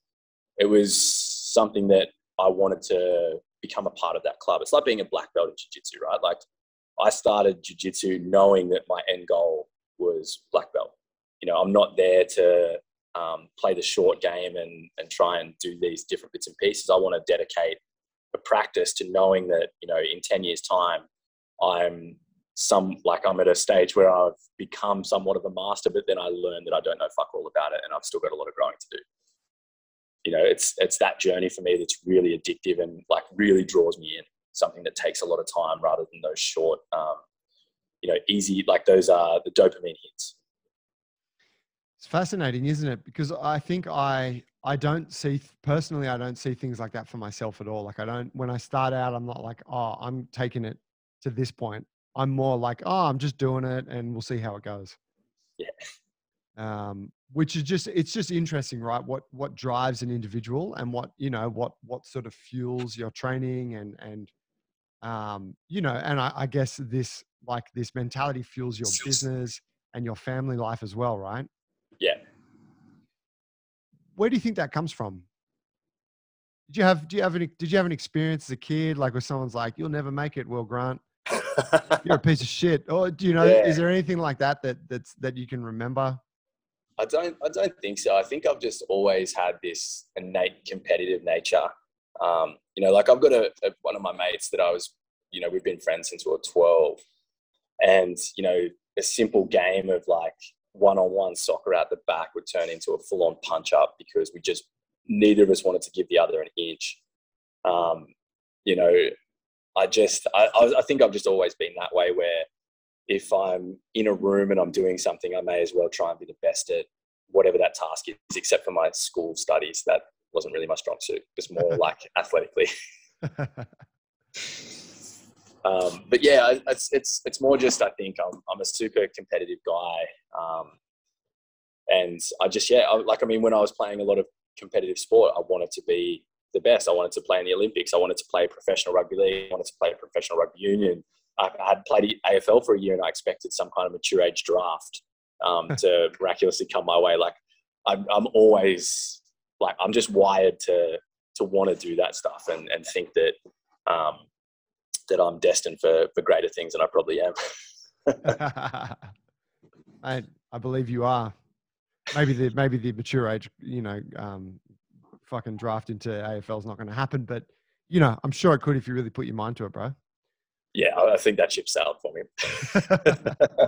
it was something that I wanted to become a part of that club. It's like being a black belt in jiu-jitsu, right? Like I started jiu-jitsu knowing that my end goal was black belt. You know, I'm not there to um, play the short game and, and try and do these different bits and pieces. I want to dedicate a practice to knowing that, you know, in 10 years time, I'm some, like I'm at a stage where I've become somewhat of a master, but then I learn that I don't know fuck all about it and I've still got a lot of growing to do you know, it's it's that journey for me that's really addictive and like really draws me in. Something that takes a lot of time rather than those short, um, you know, easy like those are the dopamine hits. It's fascinating, isn't it? Because I think I I don't see personally I don't see things like that for myself at all. Like I don't when I start out I'm not like, "Oh, I'm taking it to this point." I'm more like, "Oh, I'm just doing it and we'll see how it goes." Yeah. Um, which is just it's just interesting right what what drives an individual and what you know what what sort of fuels your training and and um you know and I, I guess this like this mentality fuels your business and your family life as well right yeah where do you think that comes from did you have do you have any did you have an experience as a kid like where someone's like you'll never make it will grant you're a piece of shit or do you know yeah. is there anything like that that that's that you can remember I don't. I don't think so. I think I've just always had this innate competitive nature. Um, you know, like I've got a, a, one of my mates that I was. You know, we've been friends since we were twelve, and you know, a simple game of like one-on-one soccer out the back would turn into a full-on punch-up because we just neither of us wanted to give the other an inch. Um, you know, I just I, I think I've just always been that way where if I'm in a room and I'm doing something, I may as well try and be the best at whatever that task is, except for my school studies. That wasn't really my strong suit, just more like athletically. um, but yeah, it's, it's, it's more just, I think I'm, I'm a super competitive guy. Um, and I just, yeah, I, like, I mean, when I was playing a lot of competitive sport, I wanted to be the best. I wanted to play in the Olympics. I wanted to play professional rugby league. I wanted to play professional rugby union. I had played AFL for a year and I expected some kind of mature age draft um, to miraculously come my way. Like I'm, I'm always like I'm just wired to to want to do that stuff and, and think that um, that I'm destined for for greater things than I probably am. I I believe you are. Maybe the maybe the mature age, you know, um, fucking draft into AFL is not going to happen, but you know, I'm sure it could if you really put your mind to it, bro yeah, I think that ship sailed for me.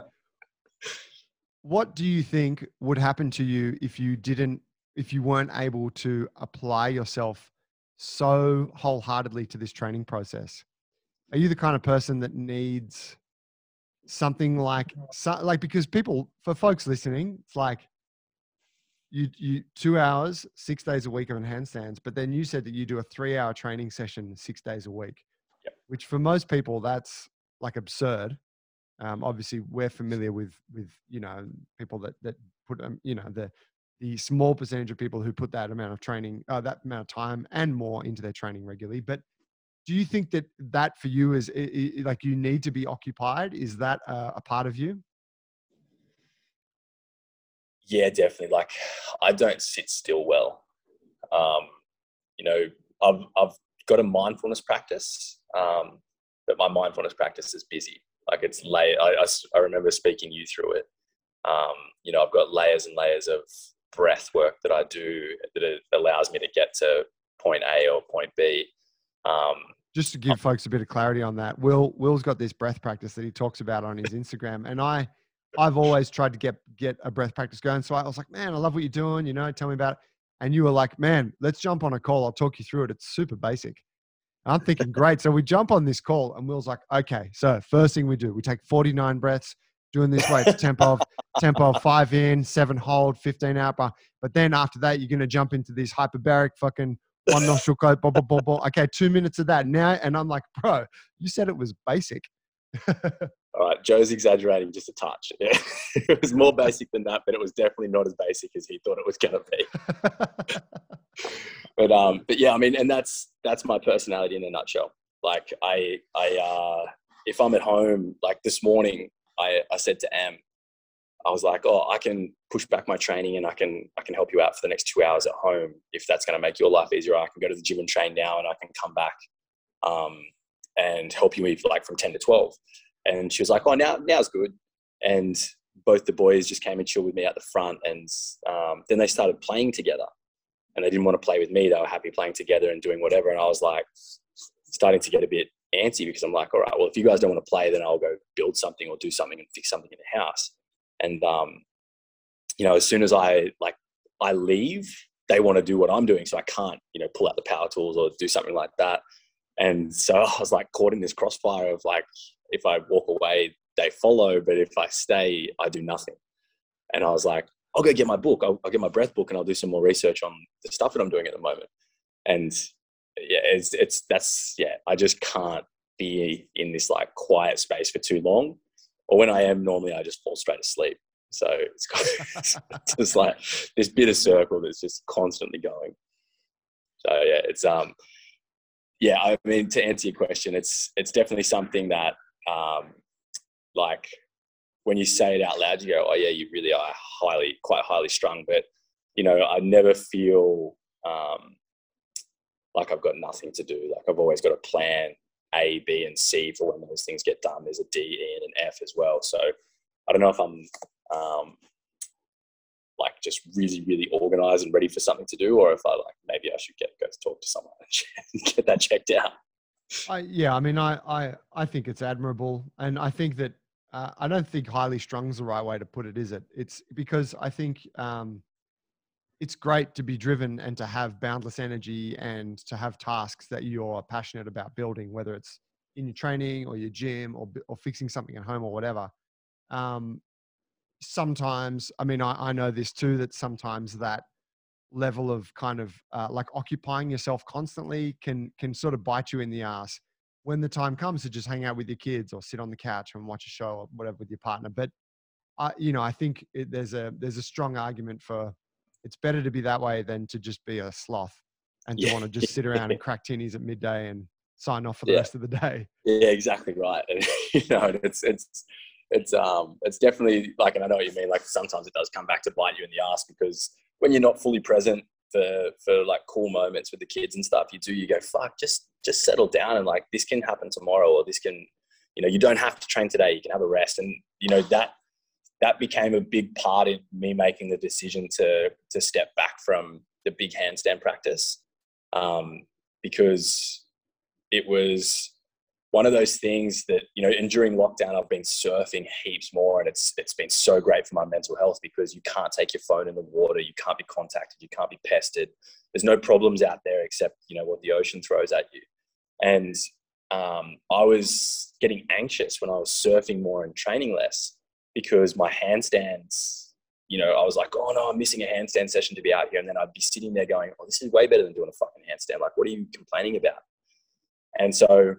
what do you think would happen to you if you didn't, if you weren't able to apply yourself so wholeheartedly to this training process? Are you the kind of person that needs something like so, like because people for folks listening, it's like you you two hours, six days a week on handstands, but then you said that you do a three hour training session six days a week, yep. which for most people that's like absurd. Um, obviously, we're familiar with with you know people that that put um, you know the the small percentage of people who put that amount of training, uh, that amount of time and more into their training regularly. But do you think that that for you is like you need to be occupied? Is that a, a part of you? Yeah, definitely. Like I don't sit still well. Um, you know, I've I've got a mindfulness practice, um, but my mindfulness practice is busy. Like it's late. I, I, I remember speaking you through it. Um, you know, I've got layers and layers of breath work that I do that it allows me to get to point A or point B. Um, just to oh. give folks a bit of clarity on that, Will Will's got this breath practice that he talks about on his Instagram, and I I've always tried to get get a breath practice going. So I was like, man, I love what you're doing. You know, tell me about it. And you were like, man, let's jump on a call. I'll talk you through it. It's super basic. And I'm thinking, great. So we jump on this call, and Will's like, okay. So first thing we do, we take 49 breaths, doing this way. It's tempo of tempo of five in, seven hold, 15 out. But then after that, you're gonna jump into this hyperbaric fucking one nostril coat, blah, blah, blah, blah. Okay, two minutes of that now. And I'm like, bro, you said it was basic. All right, Joe's exaggerating just a touch. Yeah. it was more basic than that, but it was definitely not as basic as he thought it was going to be. but um, but yeah, I mean, and that's that's my personality in a nutshell. Like I I uh, if I'm at home, like this morning, I I said to Am, I was like, oh, I can push back my training and I can I can help you out for the next two hours at home if that's going to make your life easier. I can go to the gym and train now, and I can come back um, and help you move like from ten to twelve. And she was like, oh, now now's good. And both the boys just came and chilled with me at the front, and um, then they started playing together. And they didn't want to play with me; they were happy playing together and doing whatever. And I was like, starting to get a bit antsy because I'm like, all right, well, if you guys don't want to play, then I'll go build something or do something and fix something in the house and um, you know as soon as i like i leave they want to do what i'm doing so i can't you know pull out the power tools or do something like that. And so i was like caught in this crossfire of like if i walk away they follow but if i stay i do nothing. And i was like i'll go get my book. I'll, I'll get my breath book and i'll do some more research on the stuff that i'm doing at the moment. And yeah it's it's that's yeah i just can't be in this like quiet space for too long or when I am normally, I just fall straight asleep. So it's, it's just like this bitter circle that's just constantly going. So yeah, it's um, yeah. I mean, to answer your question, it's it's definitely something that um, like when you say it out loud, you go, oh yeah, you really are highly, quite highly strung. But you know, I never feel um, like I've got nothing to do. Like I've always got a plan a, B, and C for when those things get done. There's a D, E, and an F as well. So I don't know if I'm um, like just really, really organized and ready for something to do, or if I like maybe I should get go to talk to someone and get that checked out. I, yeah, I mean, I, I I think it's admirable, and I think that uh, I don't think highly strung is the right way to put it. Is it? It's because I think um, it's great to be driven and to have boundless energy and to have tasks that you're passionate about building, whether it's in your training or your gym or, or fixing something at home or whatever. Um, sometimes, I mean, I, I know this too, that sometimes that level of kind of uh, like occupying yourself constantly can, can sort of bite you in the ass when the time comes to just hang out with your kids or sit on the couch and watch a show or whatever with your partner. But I, you know, I think it, there's a, there's a strong argument for, it's better to be that way than to just be a sloth and to yeah. want to just sit around and crack tinnies at midday and sign off for the yeah. rest of the day. Yeah, exactly right. And, you know, it's it's it's um it's definitely like, and I know what you mean. Like sometimes it does come back to bite you in the ass because when you're not fully present for for like cool moments with the kids and stuff, you do you go fuck, just just settle down and like this can happen tomorrow or this can, you know, you don't have to train today. You can have a rest, and you know that that became a big part in me making the decision to to step back from the big handstand practice um, because it was one of those things that you know and during lockdown i've been surfing heaps more and it's it's been so great for my mental health because you can't take your phone in the water you can't be contacted you can't be pestered. There's no problems out there except you know what the ocean throws at you. And um, I was getting anxious when I was surfing more and training less because my handstands, you know, I was like, oh no, I'm missing a handstand session to be out here. And then I'd be sitting there going, oh, this is way better than doing a fucking handstand. Like, what are you complaining about? And so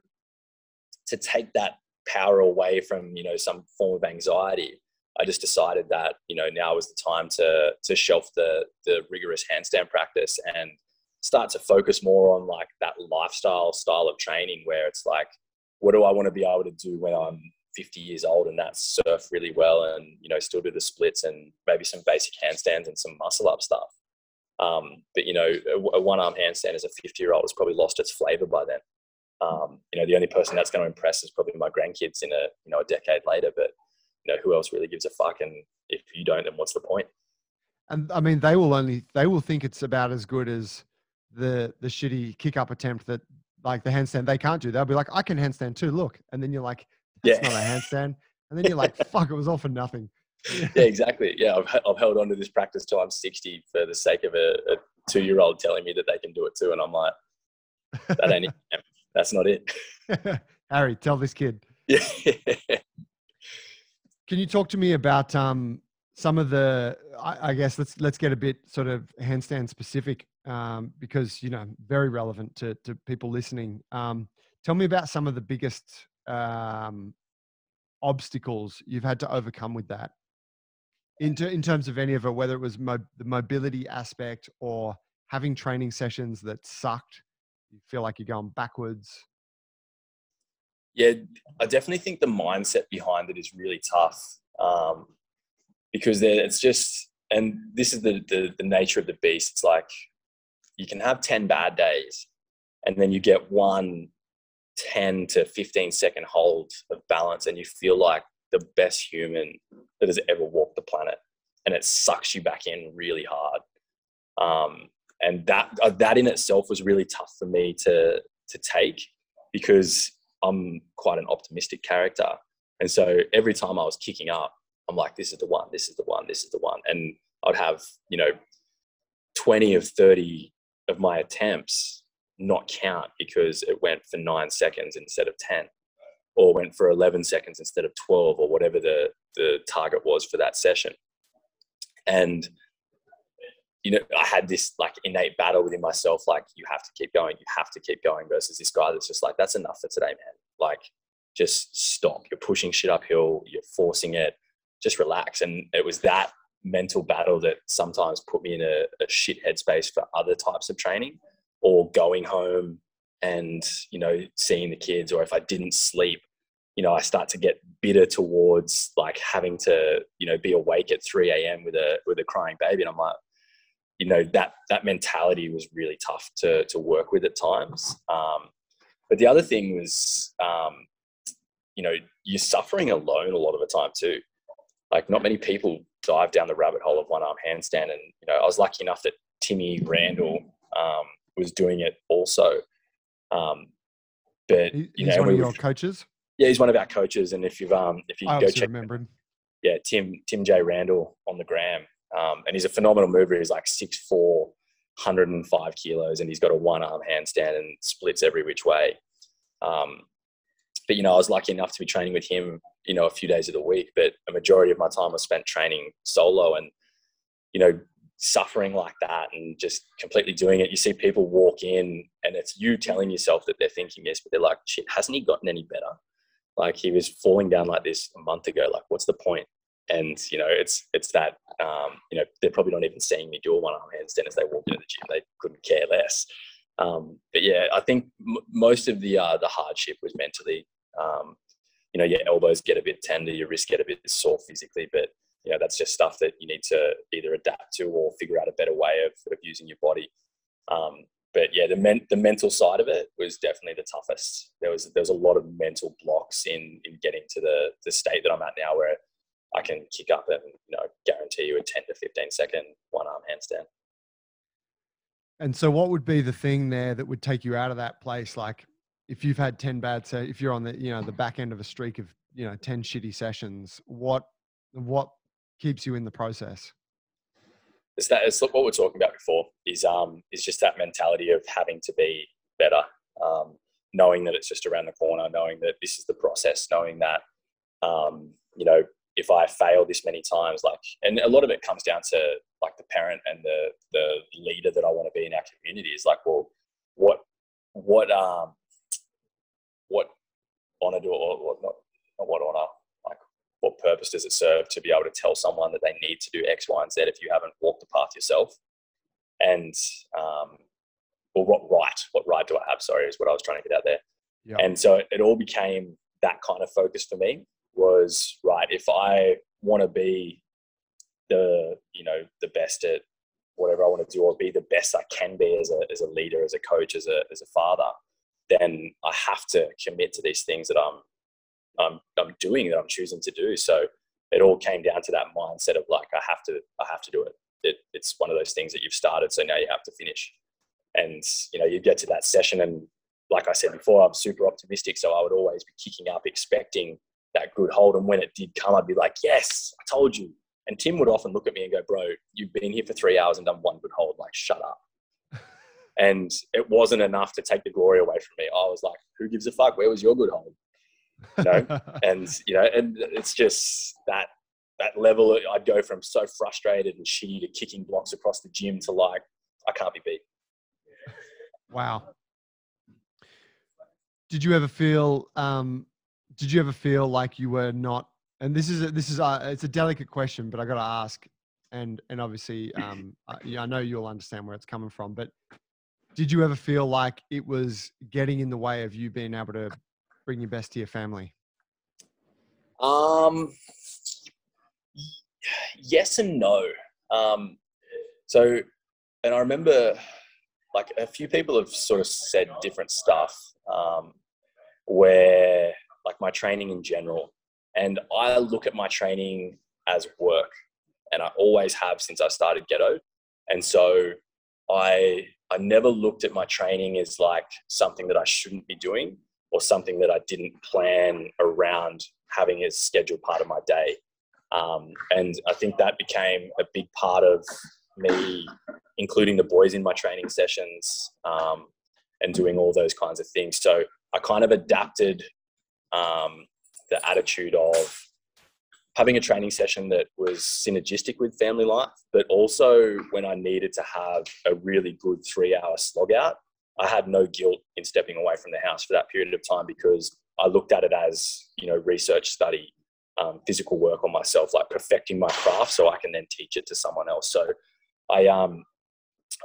to take that power away from, you know, some form of anxiety, I just decided that, you know, now was the time to, to shelf the, the rigorous handstand practice and start to focus more on like that lifestyle style of training where it's like, what do I want to be able to do when I'm 50 years old and that surf really well and, you know, still do the splits and maybe some basic handstands and some muscle up stuff. Um, but, you know, a, one arm handstand as a 50 year old has probably lost its flavor by then. Um, you know, the only person that's going to impress is probably my grandkids in a, you know, a decade later, but, you know, who else really gives a fuck? And if you don't, then what's the point? And I mean, they will only, they will think it's about as good as, the the shitty kick up attempt that like the handstand they can't do. They'll be like, I can handstand too. Look, and then you're like, that's yeah. not a handstand. And then you're like, fuck, it was all for nothing. yeah, exactly. Yeah, I've, I've held on to this practice till I'm 60 for the sake of a, a two year old telling me that they can do it too, and I'm like, that ain't it. That's not it. Harry, tell this kid. Yeah. Can you talk to me about um, some of the? I, I guess let's let's get a bit sort of handstand specific um, because you know very relevant to to people listening. Um, tell me about some of the biggest um, obstacles you've had to overcome with that. In, ter- in terms of any of it, whether it was mo- the mobility aspect or having training sessions that sucked, you feel like you're going backwards. Yeah, I definitely think the mindset behind it is really tough um, because it's just, and this is the, the the nature of the beast. It's like you can have 10 bad days and then you get one 10 to 15 second hold of balance and you feel like the best human that has ever walked the planet and it sucks you back in really hard. Um, and that uh, that in itself was really tough for me to to take because I'm quite an optimistic character. And so every time I was kicking up I'm like this is the one this is the one this is the one. And I'd have you know 20 of 30 of my attempts not count because it went for nine seconds instead of 10 or went for 11 seconds instead of 12 or whatever the, the target was for that session. And, you know, I had this like innate battle within myself, like you have to keep going, you have to keep going versus this guy that's just like, that's enough for today, man. Like just stop. You're pushing shit uphill, you're forcing it, just relax. And it was that mental battle that sometimes put me in a, a shit headspace for other types of training or going home and you know seeing the kids or if i didn't sleep you know i start to get bitter towards like having to you know be awake at 3 a.m with a with a crying baby. And i'm like you know that that mentality was really tough to to work with at times. Um, but the other thing was um, you know you're suffering alone a lot of the time too. Like not many people dive down the rabbit hole of one arm handstand. And, you know, I was lucky enough that Timmy Randall um, was doing it also. Um, but, you he's know, one of your coaches? Yeah, he's one of our coaches. And if you've, um, if you I go check, remember him. Yeah, Tim, Tim J. Randall on the gram. Um, and he's a phenomenal mover. He's like 6'4, 105 kilos, and he's got a one arm handstand and splits every which way. Um, but you know, I was lucky enough to be training with him, you know, a few days of the week. But a majority of my time was spent training solo, and you know, suffering like that and just completely doing it. You see people walk in, and it's you telling yourself that they're thinking this, but they're like, "Shit, hasn't he gotten any better?" Like he was falling down like this a month ago. Like, what's the point? And you know, it's it's that um, you know they're probably not even seeing me do a one arm handstand as they walk into the gym. They couldn't care less. Um, but yeah, I think m- most of the uh, the hardship was mentally um, you know, your elbows get a bit tender, your wrists get a bit sore physically, but you know, that's just stuff that you need to either adapt to or figure out a better way of, of using your body. Um, but yeah, the men, the mental side of it was definitely the toughest. There was there was a lot of mental blocks in in getting to the the state that I'm at now, where I can kick up and you know guarantee you a 10 to 15 second one arm handstand. And so, what would be the thing there that would take you out of that place? Like, if you've had 10 bad so if you're on the you know the back end of a streak of you know 10 shitty sessions what what keeps you in the process. It's that it's what we're talking about before is um is just that mentality of having to be better um knowing that it's just around the corner, knowing that this is the process, knowing that, um, you know, if I fail this many times, like, and a lot of it comes down to like the parent and the the leader that I want to be in our community is like, well, what what um what honor do or, or not, not what honor what purpose does it serve to be able to tell someone that they need to do X, Y, and Z if you haven't walked the path yourself? And um, or what right, what right do I have? Sorry, is what I was trying to get out there. Yep. And so it all became that kind of focus for me was right. If I want to be the you know the best at whatever I want to do, or be the best I can be as a as a leader, as a coach, as a as a father, then I have to commit to these things that I'm I'm I'm doing that I'm choosing to do. So it all came down to that mindset of like I have to I have to do it. it it's one of those things that you've started, so now you have to finish. And you know you get to that session, and like I said before, I'm super optimistic, so I would always be kicking up, expecting that good hold. And when it did come, I'd be like, "Yes, I told you." And Tim would often look at me and go, "Bro, you've been here for three hours and done one good hold. Like, shut up." and it wasn't enough to take the glory away from me. I was like, "Who gives a fuck? Where was your good hold?" You know, and you know, and it's just that that level. I'd go from so frustrated and shitty to kicking blocks across the gym to like, I can't be beat. Wow. Did you ever feel? Um, did you ever feel like you were not? And this is a, this is a, it's a delicate question, but I got to ask. And and obviously, um, I, I know you'll understand where it's coming from. But did you ever feel like it was getting in the way of you being able to bring your best to your family? Um, yes and no. Um, so, and I remember like a few people have sort of said different stuff um, where like my training in general and i look at my training as work and i always have since i started ghetto and so i i never looked at my training as like something that i shouldn't be doing or something that I didn't plan around having as scheduled part of my day. Um, and I think that became a big part of me including the boys in my training sessions um, and doing all those kinds of things. So I kind of adapted um, the attitude of having a training session that was synergistic with family life, but also when I needed to have a really good three hour slog out, I had no guilt in stepping away from the house for that period of time because I looked at it as you know research study, um, physical work on myself, like perfecting my craft so I can then teach it to someone else. So I um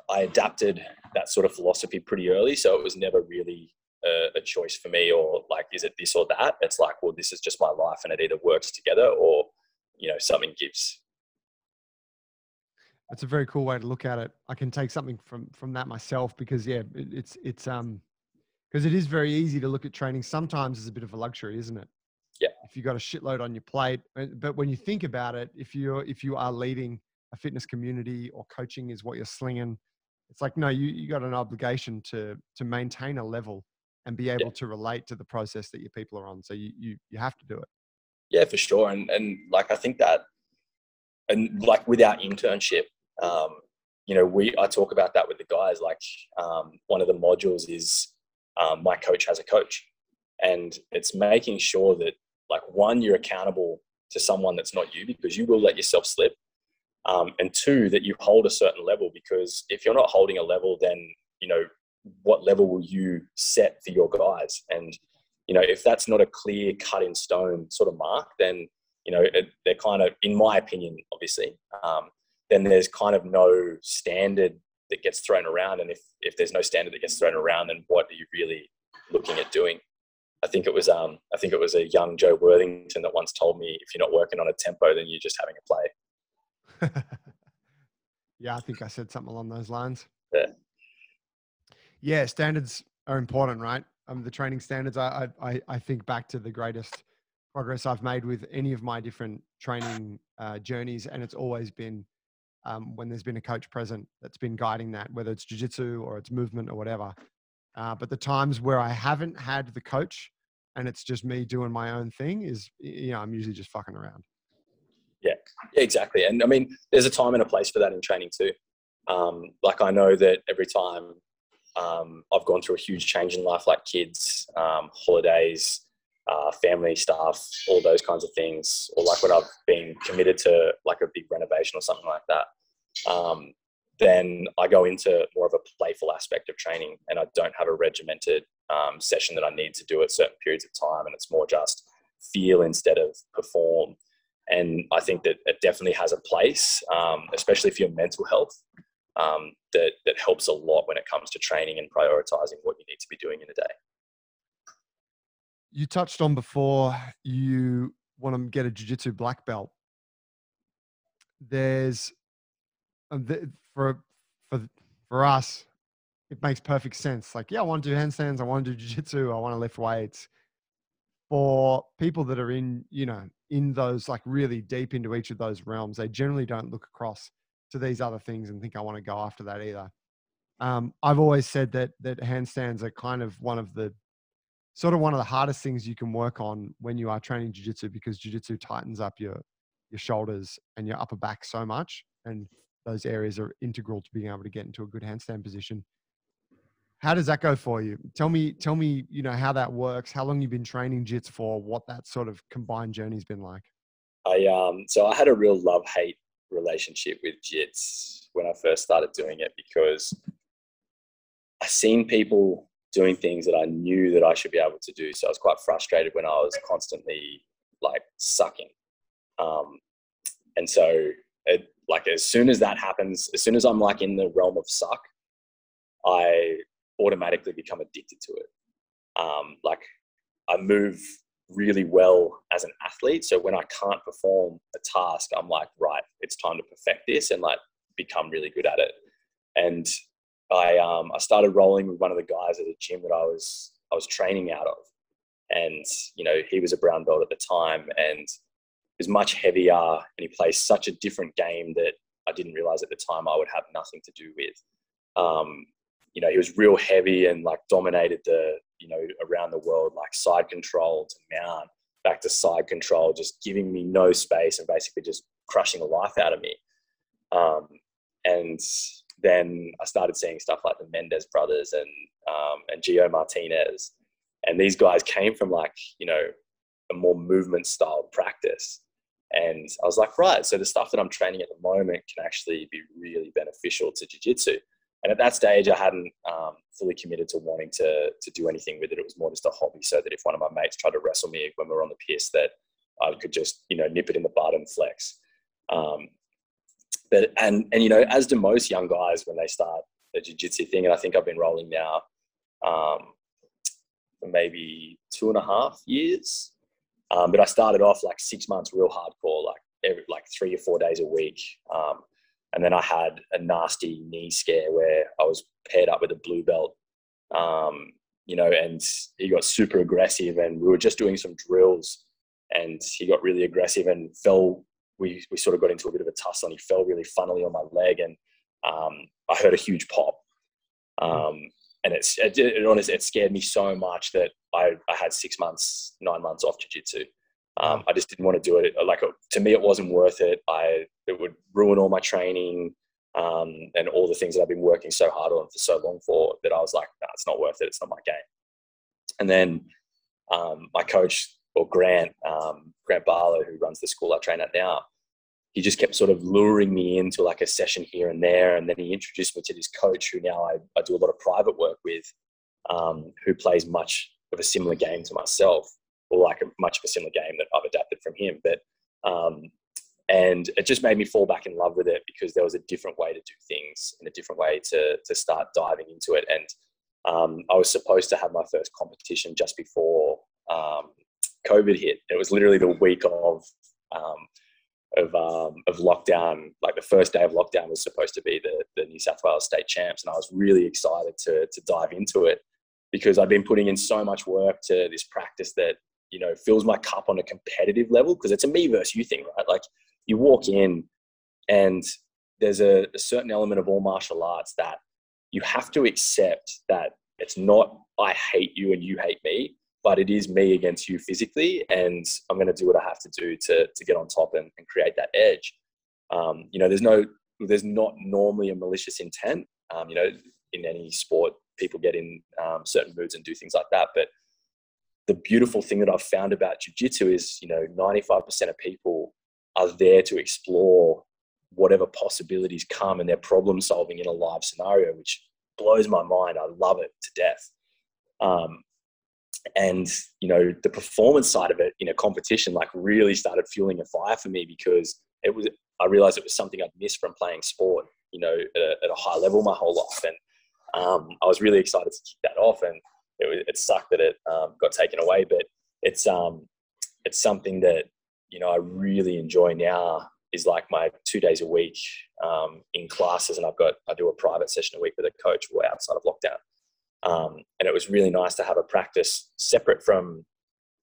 I adapted that sort of philosophy pretty early, so it was never really a, a choice for me or like is it this or that. It's like well this is just my life and it either works together or you know something gives that's a very cool way to look at it. I can take something from from that myself because yeah, it, it's it's um because it is very easy to look at training sometimes as a bit of a luxury, isn't it? Yeah. If you've got a shitload on your plate, uh, but when you think about it, if you're if you are leading a fitness community or coaching is what you're slinging, it's like no, you you got an obligation to to maintain a level and be able yeah. to relate to the process that your people are on. So you you you have to do it. Yeah, for sure. And and like I think that and like with our internship, um, you know, we I talk about that with the guys. Like um, one of the modules is um, my coach has a coach, and it's making sure that like one you're accountable to someone that's not you because you will let yourself slip, um, and two that you hold a certain level because if you're not holding a level, then you know what level will you set for your guys and you know if that's not a clear cut in stone sort of mark then you know it, they're kind of in my opinion obviously um, then there's kind of no standard that gets thrown around. And if, if there's no standard that gets thrown around, then what are you really looking at doing? I think it was um, I think it was a young Joe Worthington that once told me, if you're not working on a tempo, then you're just having a play. yeah, I think I said something along those lines. Yeah. Yeah, standards are important, right? Um, the training standards. I, I I think back to the greatest progress I've made with any of my different training uh, journeys, and it's always been um, when there's been a coach present that's been guiding that, whether it's jujitsu or it's movement or whatever. Uh, but the times where I haven't had the coach and it's just me doing my own thing is, you know, I'm usually just fucking around. Yeah, exactly. And I mean, there's a time and a place for that in training too. Um, like I know that every time, um, I've gone through a huge change in life, like kids, um, holidays, uh, family stuff, all those kinds of things, or like when I've been committed to like a big renovation or something like that, um, then I go into more of a playful aspect of training, and I don't have a regimented um, session that I need to do at certain periods of time, and it's more just feel instead of perform. And I think that it definitely has a place, um, especially for your mental health. Um, that that helps a lot when it comes to training and prioritizing what you need to be doing in a day you touched on before you want to get a jiu-jitsu black belt. There's um, for for for us it makes perfect sense. Like yeah i want to do handstands i want to do jiu-jitsu i want to lift weights. For people that are in you know in those like really deep into each of those realms they generally don't look across to these other things and think i want to go after that either. Um, i've always said that that handstands are kind of one of the sort of one of the hardest things you can work on when you are training jiu-jitsu because jiu-jitsu tightens up your your shoulders and your upper back so much and those areas are integral to being able to get into a good handstand position. How does that go for you? Tell me tell me you know how that works how long you've been training jits for what that sort of combined journey's been like? I um so i had a real love hate relationship with jits when i first started doing it because i seen people doing things that I knew that I should be able to do. So I was quite frustrated when I was constantly like sucking. Um, and so it, like as soon as that happens, as soon as I'm like in the realm of suck, I automatically become addicted to it. Um, like I move really well as an athlete. So when I can't perform a task, I'm like, right, it's time to perfect this and like become really good at it. And I um, I started rolling with one of the guys at a gym that I was I was training out of, and you know he was a brown belt at the time and was much heavier, and he plays such a different game that I didn't realize at the time I would have nothing to do with. Um, you know, he was real heavy and like dominated the you know around the world like side control to mount back to side control, just giving me no space and basically just crushing the life out of me. Um, and then I started seeing stuff like the Mendes brothers and um, and Geo Martinez, and these guys came from like you know a more movement style practice, and I was like, right, so the stuff that I'm training at the moment can actually be really beneficial to jiu-jitsu. And at that stage, I hadn't um, fully committed to wanting to to do anything with it. It was more just a hobby, so that if one of my mates tried to wrestle me when we were on the piss, that I could just you know nip it in the bud and flex. Um, but and and you know, as do most young guys when they start the jiu-jitsu thing, and I think I've been rolling now um, for maybe two and a half years. Um, but I started off like six months real hardcore, like every, like three or four days a week. Um, and then I had a nasty knee scare where I was paired up with a blue belt, um, you know, and he got super aggressive. And we were just doing some drills, and he got really aggressive and fell we, we sort of got into a bit of a tussle and he fell really funnily on my leg and um, I heard a huge pop. Hmm. Um, and it's, it, it, honestly, it scared me so much that I, I had six months, nine months off jiu-jitsu. Um. I just didn't want to do it. Like to me, it wasn't worth it. I, it would ruin all my training um, and all the things that I've been working so hard on for so long for that I was like, no, it's not worth it. It's not my game. And then um, my coach or Grant, um, Grant Barlow, who runs the school I train at now, he just kept sort of luring me into like a session here and there. And then he introduced me to this coach who now I, I do a lot of private work with, um, who plays much of a similar game to myself, or like a, much of a similar game that I've adapted from him. But um, and it just made me fall back in love with it because there was a different way to do things and a different way to to start diving into it. And um, I was supposed to have my first competition just before um, COVID hit. It was literally the week of um, of um, of lockdown. Like the first day of lockdown was supposed to be the the New South Wales state champs, and I was really excited to to dive into it because I'd been putting in so much work to this practice that you know fills my cup on a competitive level because it's a me versus you thing, right? Like you walk in and there's a, a certain element of all martial arts that you have to accept that it's not I hate you and you hate me but it is me against you physically, and I'm going to do what I have to do to to get on top and, and create that edge. Um, you know, there's no, there's not normally a malicious intent. Um, you know, in any sport, people get in um, certain moods and do things like that. But the beautiful thing that I've found about jujitsu is, you know, 95% of people are there to explore whatever possibilities come and they're problem solving in a live scenario, which blows my mind. I love it to death. Um, and you know the performance side of it in a competition like really started fueling a fire for me because it was i realized it was something i'd missed from playing sport you know at a, at a high level my whole life. And um, i was really excited to kick that off and it, was, it sucked that it um, got taken away but it's um it's something that you know i really enjoy now is like my two days a week um, in classes and i've got i do a private session a week with a coach outside of lockdown um, and it was really nice to have a practice separate from,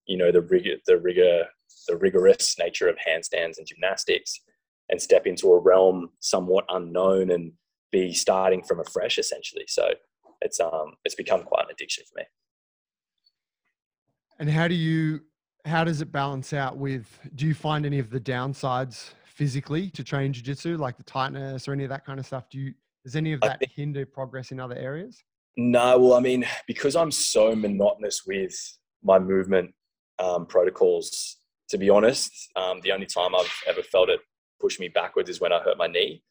you know, the rigor, the rigor, the rigorous nature of handstands and gymnastics, and step into a realm somewhat unknown and be starting from afresh essentially. So it's um it's become quite an addiction for me. And how do you how does it balance out with do you find any of the downsides physically to train jiu-jitsu like the tightness or any of that kind of stuff do you does any of that hinder progress in other areas no, well, I mean, because I'm so monotonous with my movement um, protocols, to be honest, um, the only time I've ever felt it push me backwards is when I hurt my knee.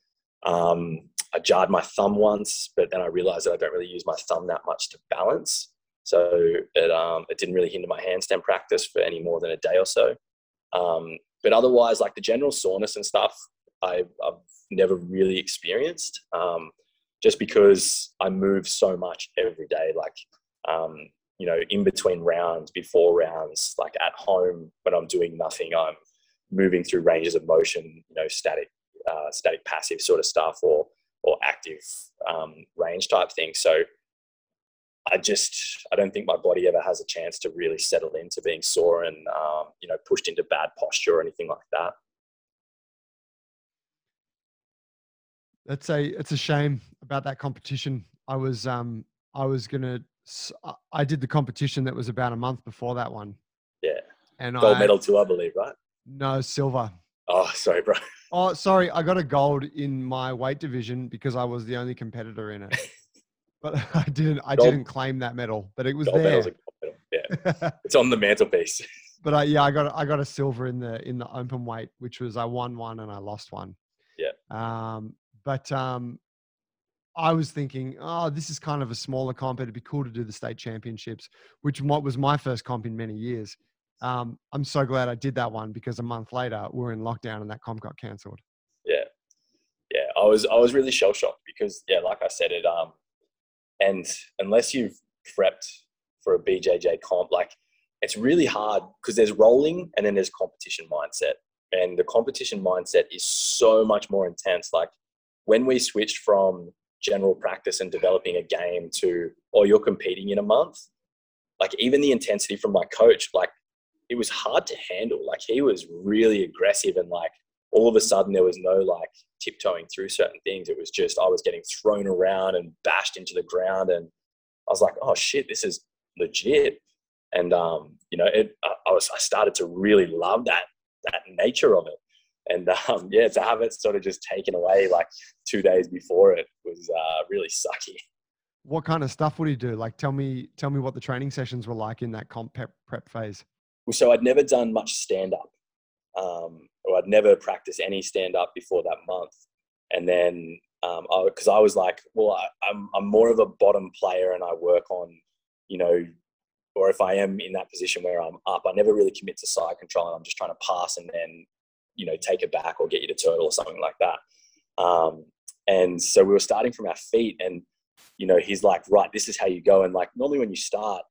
Um, I jarred my thumb once, but then I realized that I don't really use my thumb that much to balance. So it, um, it didn't really hinder my handstand practice for any more than a day or so. Um, but otherwise, like the general soreness and stuff, I've, I've never really experienced. Just because I move so much every day, like, um, you know, in between rounds, before rounds, like at home when I'm doing nothing, I'm moving through ranges of motion, you know, static, uh, static passive sort of stuff or, or active um, range type things. So I just, I don't think my body ever has a chance to really settle into being sore and, um, you know, pushed into bad posture or anything like that. That's a it's a shame about that competition. I was um I was gonna I did the competition that was about a month before that one. Yeah. And gold I, medal too, I believe, right? No, silver. Oh, sorry, bro. Oh, sorry. I got a gold in my weight division because I was the only competitor in it. but I didn't. I gold, didn't claim that medal, but it was gold there. Medal. Yeah, it's on the mantelpiece. but I, yeah, I got I got a silver in the in the open weight, which was I won one and I lost one. Yeah. Um, but um, I was thinking, oh, this is kind of a smaller comp. It'd be cool to do the state championships, which was my first comp in many years. Um, I'm so glad I did that one because a month later we're in lockdown and that comp got cancelled. Yeah, yeah, I was I was really shell shocked because yeah, like I said, it um, and unless you've prepped for a BJJ comp, like it's really hard because there's rolling and then there's competition mindset, and the competition mindset is so much more intense. Like when we switched from general practice and developing a game to, oh, you're competing in a month, like even the intensity from my coach, like it was hard to handle. Like he was really aggressive and like all of a sudden there was no like tiptoeing through certain things. It was just I was getting thrown around and bashed into the ground, and I was like, oh shit, this is legit. And um, you know, it I, I was I started to really love that that nature of it and um, yeah, to have it sort of just taken away like two days before it was uh, really sucky. What kind of stuff would he do? Like, tell me, tell me what the training sessions were like in that comp prep, prep phase. So I'd never done much stand up, um, or I'd never practiced any stand up before that month, and then because um, I, I, was like, well, I, I'm I'm more of a bottom player, and I work on, you know, or if I am in that position where I'm up, I never really commit to side control, and I'm just trying to pass and then you know take it back or get you to turtle or something like that. Um, and so we were starting from our feet, and you know he's like, right, this is how you go. And like normally when you start,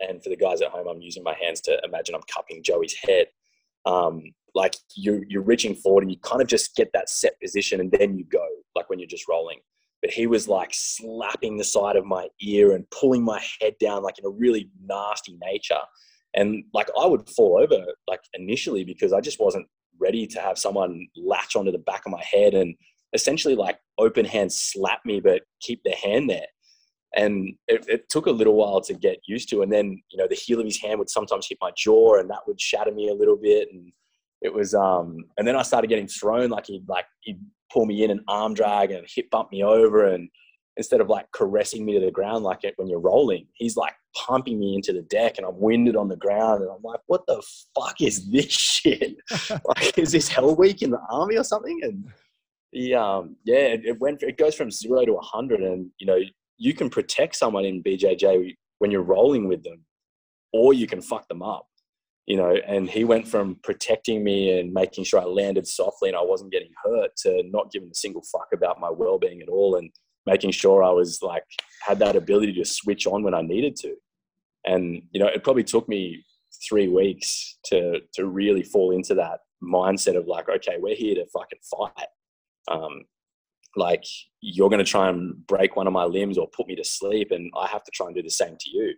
and for the guys at home, I'm using my hands to imagine I'm cupping Joey's head. Um, like you're you're reaching forward and you kind of just get that set position, and then you go like when you're just rolling. But he was like slapping the side of my ear and pulling my head down like in a really nasty nature and like I would fall over like initially because I just wasn't ready to have someone latch onto the back of my head and essentially like open hand slap me, but keep their hand there. And it, it, took a little while to get used to. And then, you know, the heel of his hand would sometimes hit my jaw and that would shatter me a little bit. And it was, um, and then I started getting thrown like he'd like, he'd pull me in and arm drag and hip bump me over. And instead of like caressing me to the ground like it when you're rolling, he's like pumping me into the deck and I'm winded on the ground. And I'm like, what the fuck is this shit? like, is this hell week in the army or something? And the, um, yeah, it, it went, it goes from zero to a hundred. And, you know, you can protect someone in BJJ when you're rolling with them, or you can fuck them up you know, and he went from protecting me and making sure I landed softly and I wasn't getting hurt to not giving a single fuck about my well-being at all and making sure I was like had that ability to switch on when I needed to. And you know, it probably took me three weeks to to really fall into that mindset of like, okay, we're here to fucking fight. Um, like you're going to try and break one of my limbs or put me to sleep, and I have to try and do the same to you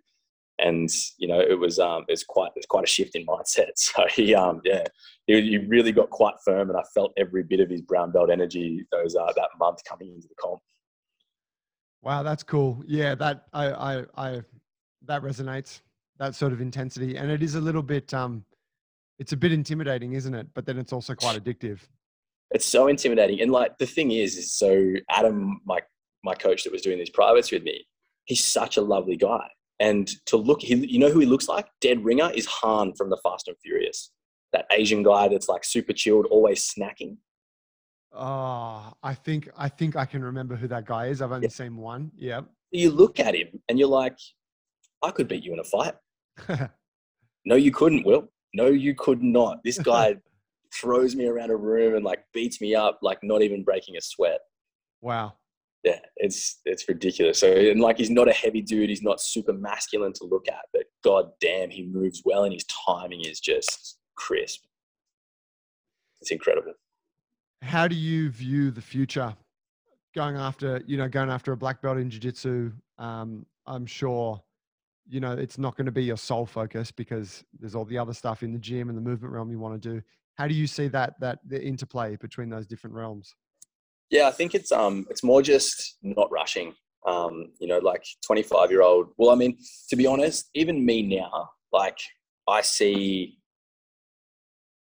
and you know it was um it's quite it's quite a shift in mindset so he um yeah he, he, really got quite firm and i felt every bit of his brown belt energy those uh that month coming into the comp wow that's cool yeah that i i i that resonates that sort of intensity and it is a little bit um it's a bit intimidating isn't it but then it's also quite addictive it's so intimidating and like the thing is is so adam my my coach that was doing these privates with me he's such a lovely guy and to look, he, you know who he looks like? Dead ringer is Han from the Fast and Furious. That Asian guy that's like super chilled, always snacking. Oh, I think I think I can remember who that guy is. I've only yeah. seen one. Yeah. You look at him and you're like, I could beat you in a fight. no, you couldn't, Will. No, you could not. This guy throws me around a room and like beats me up, like not even breaking a sweat. Wow yeah, it's it's ridiculous. So and like he's not a heavy dude, he's not super masculine to look at, but god damn, he moves well and his timing is just crisp. It's incredible. How do you view the future going after, you know, going after a black belt in jiu-jitsu? Um, I'm sure, you know, it's not going to be your sole focus because there's all the other stuff in the gym and the movement realm you want to do. How do you see that that the interplay between those different realms? Yeah, I think it's um it's more just not rushing. Um, you know, like 25 year old. Well, I mean, to be honest, even me now, like I see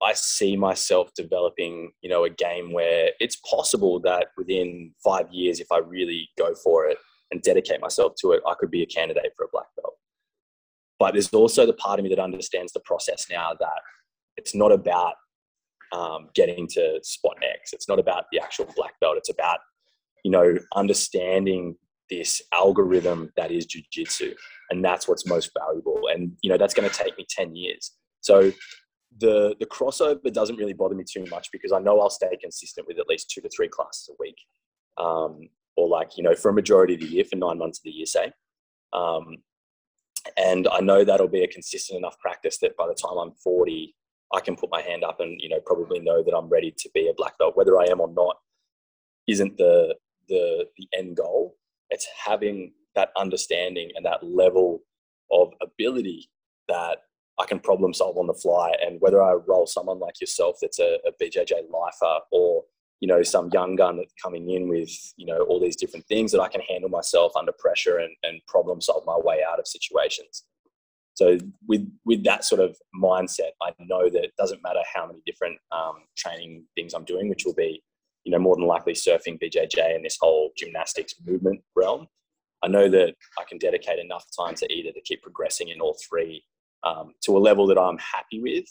I see myself developing, you know, a game where it's possible that within five years, if I really go for it and dedicate myself to it, I could be a candidate for a black belt. But there's also the part of me that understands the process now that it's not about um, getting to spot X. It's not about the actual black belt. It's about, you know, understanding this algorithm that is jujitsu. And that's what's most valuable. And, you know, that's going to take me 10 years. So the, the crossover doesn't really bother me too much because I know I'll stay consistent with at least two to three classes a week. Um, or like, you know, for a majority of the year, for nine months of the year, say. Um, and I know that'll be a consistent enough practice that by the time I'm 40, I can put my hand up and you know probably know that I'm ready to be a black belt. Whether I am or not isn't the the the end goal. It's having that understanding and that level of ability that I can problem solve on the fly. And whether I roll someone like yourself that's a, a BJJ lifer or you know some young gun that's coming in with you know all these different things that I can handle myself under pressure and, and problem solve my way out of situations. So with with that sort of mindset, I know that it doesn't matter how many different um, training things I'm doing, which will be, you know, more than likely surfing, BJJ, and this whole gymnastics movement realm. I know that I can dedicate enough time to either to keep progressing in all three um, to a level that I'm happy with,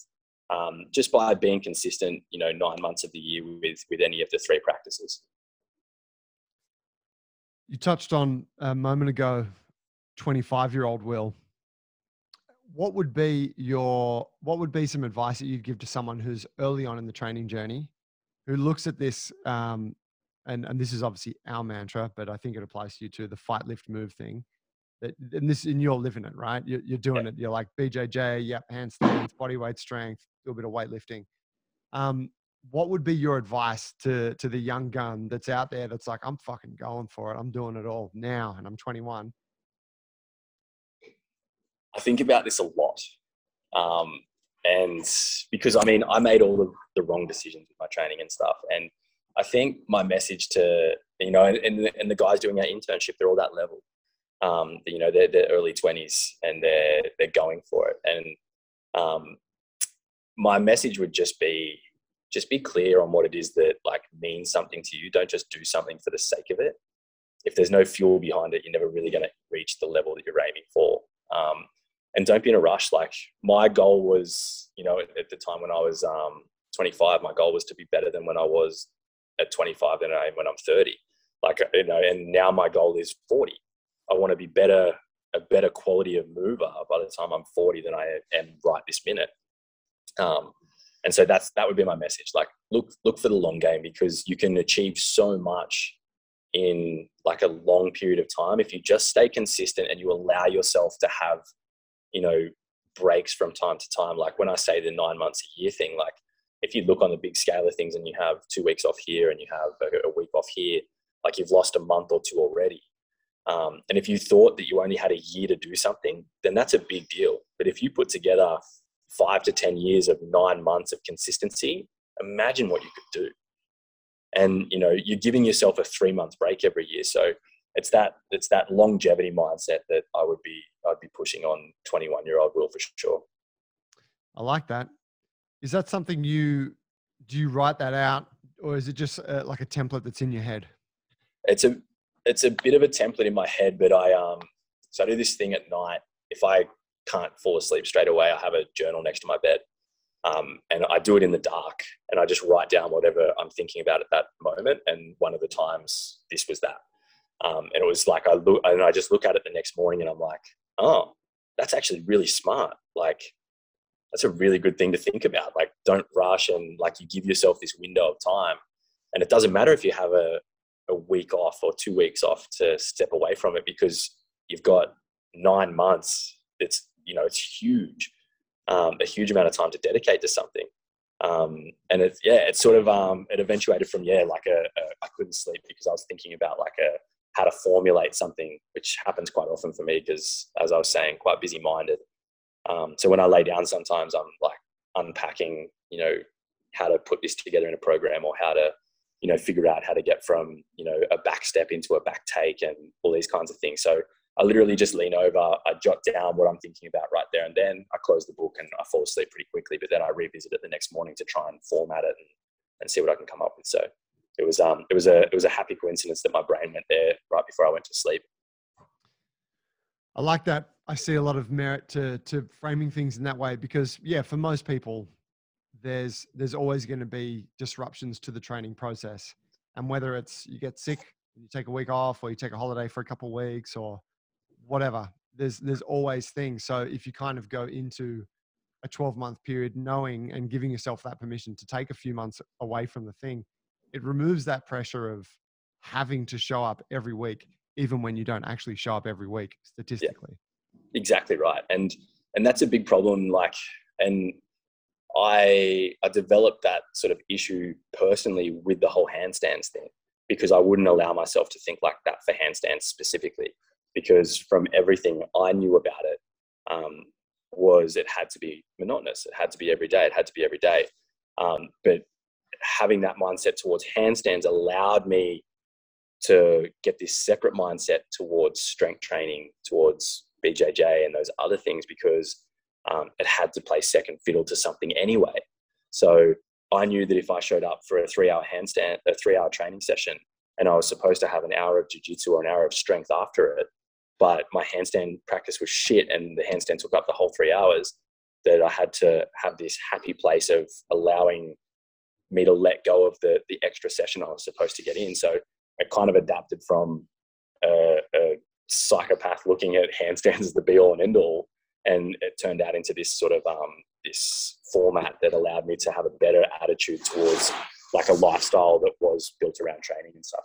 um, just by being consistent. You know, nine months of the year with with any of the three practices. You touched on a moment ago, 25 year old Will what would be your what would be some advice that you'd give to someone who's early on in the training journey who looks at this um, and and this is obviously our mantra but i think it applies to you too the fight lift move thing that and this and you're living it right you're, you're doing it you're like bjj yep handstands body weight strength do a bit of weightlifting um, what would be your advice to to the young gun that's out there that's like i'm fucking going for it i'm doing it all now and i'm 21 I think about this a lot. Um, and because I mean, I made all of the wrong decisions with my training and stuff. And I think my message to, you know, and, and the guys doing our internship, they're all that level. Um, you know, they're, they're early 20s and they're, they're going for it. And um, my message would just be, just be clear on what it is that like means something to you. Don't just do something for the sake of it. if there's no fuel behind it, you're never really going to reach the level that you're aiming for. Um, and don't be in a rush. Like my goal was, you know, at, the time when I was um, 25, my goal was to be better than when I was at 25 than I am when I'm 30. Like, you know, and now my goal is 40. I want to be better, a better quality of mover by the time I'm 40 than I am right this minute. Um, and so that's that would be my message. Like, look, look for the long game because you can achieve so much in like a long period of time if you just stay consistent and you allow yourself to have you know breaks from time to time like when i say the nine months a year thing like if you look on the big scale of things and you have two weeks off here and you have a, week off here like you've lost a month or two already um, and if you thought that you only had a year to do something then that's a big deal. But if you put together five to ten years of nine months of consistency imagine what you could do. And you know you're giving yourself a three month break every year. So it's that it's that longevity mindset that i would be i'd be pushing on 21 year old will for sure. I like that. Is that something you do you write that out or is it just uh, like a template that's in your head? It's a it's a bit of a template in my head but i um so i do this thing at night if i can't fall asleep straight away i have a journal next to my bed um, and I do it in the dark and I just write down whatever I'm thinking about at that moment. And one of the times this was that. Um, and it was like, I look and I just look at it the next morning and I'm like, oh, that's actually really smart. Like, that's a really good thing to think about. Like, don't rush and like you give yourself this window of time. And it doesn't matter if you have a, a week off or two weeks off to step away from it because you've got nine months. It's, you know, it's huge um, a huge amount of time to dedicate to something. Um, and it's yeah, it's sort of um, it eventuated from yeah, like a, a I couldn't sleep because I was thinking about like a how to formulate something, which happens quite often for me because as I was saying, quite busy minded. Um, so when I lay down, sometimes I'm like unpacking, you know, how to put this together in a program or how to, you know, figure out how to get from, you know, a back step into a back take and all these kinds of things. So I literally just lean over, I jot down what I'm thinking about right there and then. I close the book and I fall asleep pretty quickly, but then I revisit it the next morning to try and format it and, and see what I can come up with. So it was um it was a it was a happy coincidence that my brain went there right before I went to sleep. I like that. I see a lot of merit to to framing things in that way because yeah, for most people, there's there's always going to be disruptions to the training process, and whether it's you get sick, you take a week off, or you take a holiday for a couple of weeks, or whatever. There's there's always things. So if you kind of go into a 12 month period knowing and giving yourself that permission to take a few months away from the thing, it removes that pressure of having to show up every week, even when you don't actually show up every week statistically. Yeah, exactly right. And and that's a big problem. Like and I I developed that sort of issue personally with the whole handstands thing because I wouldn't allow myself to think like that for handstands specifically because from everything I knew about it um, was it had to be monotonous. It had to be every day. It had to be every day. Um, but having that mindset towards handstands allowed me to get this separate mindset towards strength training, towards BJJ and those other things because um, it had to play second fiddle to something anyway. So I knew that if I showed up for a three-hour handstand, a three-hour training session, and I was supposed to have an hour of jiu-jitsu or an hour of strength after it, but my handstand practice was shit and the handstand took up the whole three hours that I had to have this happy place of allowing me to let go of the the extra session I was supposed to get in. So I kind of adapted from a, a psychopath looking at handstands as the be all and end all, and it turned out into this sort of um, this format that allowed me to have a better attitude towards like a lifestyle that was built around training and stuff.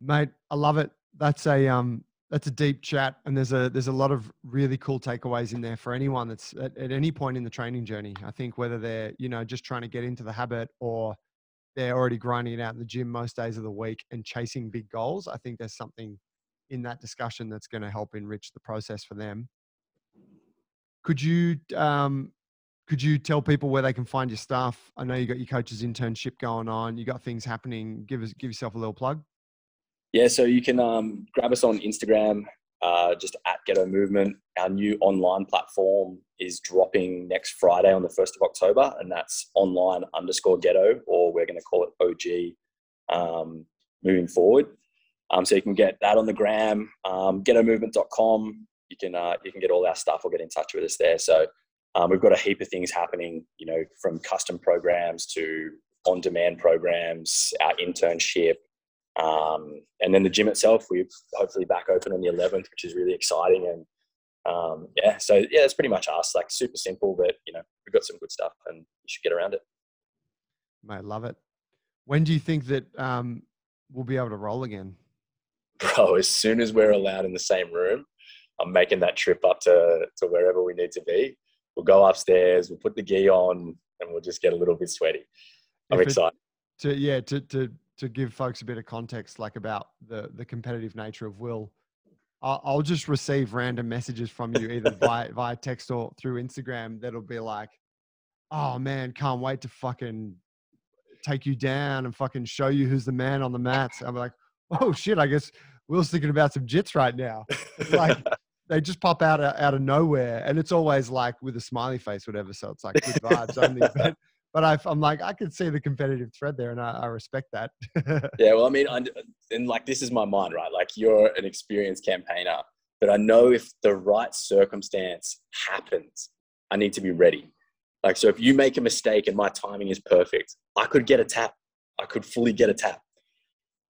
Mate, I love it that's a um that's a deep chat and there's a there's a lot of really cool takeaways in there for anyone that's at, at, any point in the training journey i think whether they're you know just trying to get into the habit or they're already grinding it out in the gym most days of the week and chasing big goals i think there's something in that discussion that's going to help enrich the process for them could you um could you tell people where they can find your stuff i know you got your coach's internship going on you got things happening give us give yourself a little plug yeah, so you can um, grab us on Instagram, uh, just at Ghetto Movement. Our new online platform is dropping next Friday on the 1st of October, and that's online underscore ghetto, or we're going to call it OG. Um, moving forward. Um, so you can get that on the gram, um, ghettomovement.com. You can uh, you can get all our stuff or get in touch with us there. So um, we've got a heap of things happening, you know, from custom programs to on-demand programs, our internship, um, and then the gym itself. We're hopefully back open on the 11th, which is really exciting. And um, yeah, so yeah, that's pretty much us. Like super simple, but you know, we've got some good stuff, and you should get around it. Mate, love it. When do you think that um, we'll be able to roll again? Bro, as soon as we're allowed in the same room, I'm making that trip up to to wherever we need to be. We'll go upstairs, we'll put the gi on, and we'll just get a little bit sweaty. I'm if excited. It, to yeah, to to to give folks a bit of context, like about the the competitive nature of Will. I'll, I'll just receive random messages from you either via via text or through Instagram. That'll be like, "Oh man, can't wait to fucking take you down and fucking show you who's the man on the mats." I'm like, "Oh shit, I guess Will's thinking about some jits right now." It's like they just pop out of, out of nowhere, and it's always like with a smiley face, whatever. So it's like good vibes only. But, but I, am like, I can see the competitive thread there, and I, I respect that. yeah, well, I mean, and like this is my mind, right? Like you're an experienced campaigner, but I know if the right circumstance happens, I need to be ready. Like, so if you make a mistake and my timing is perfect, I could get a tap. I could fully get a tap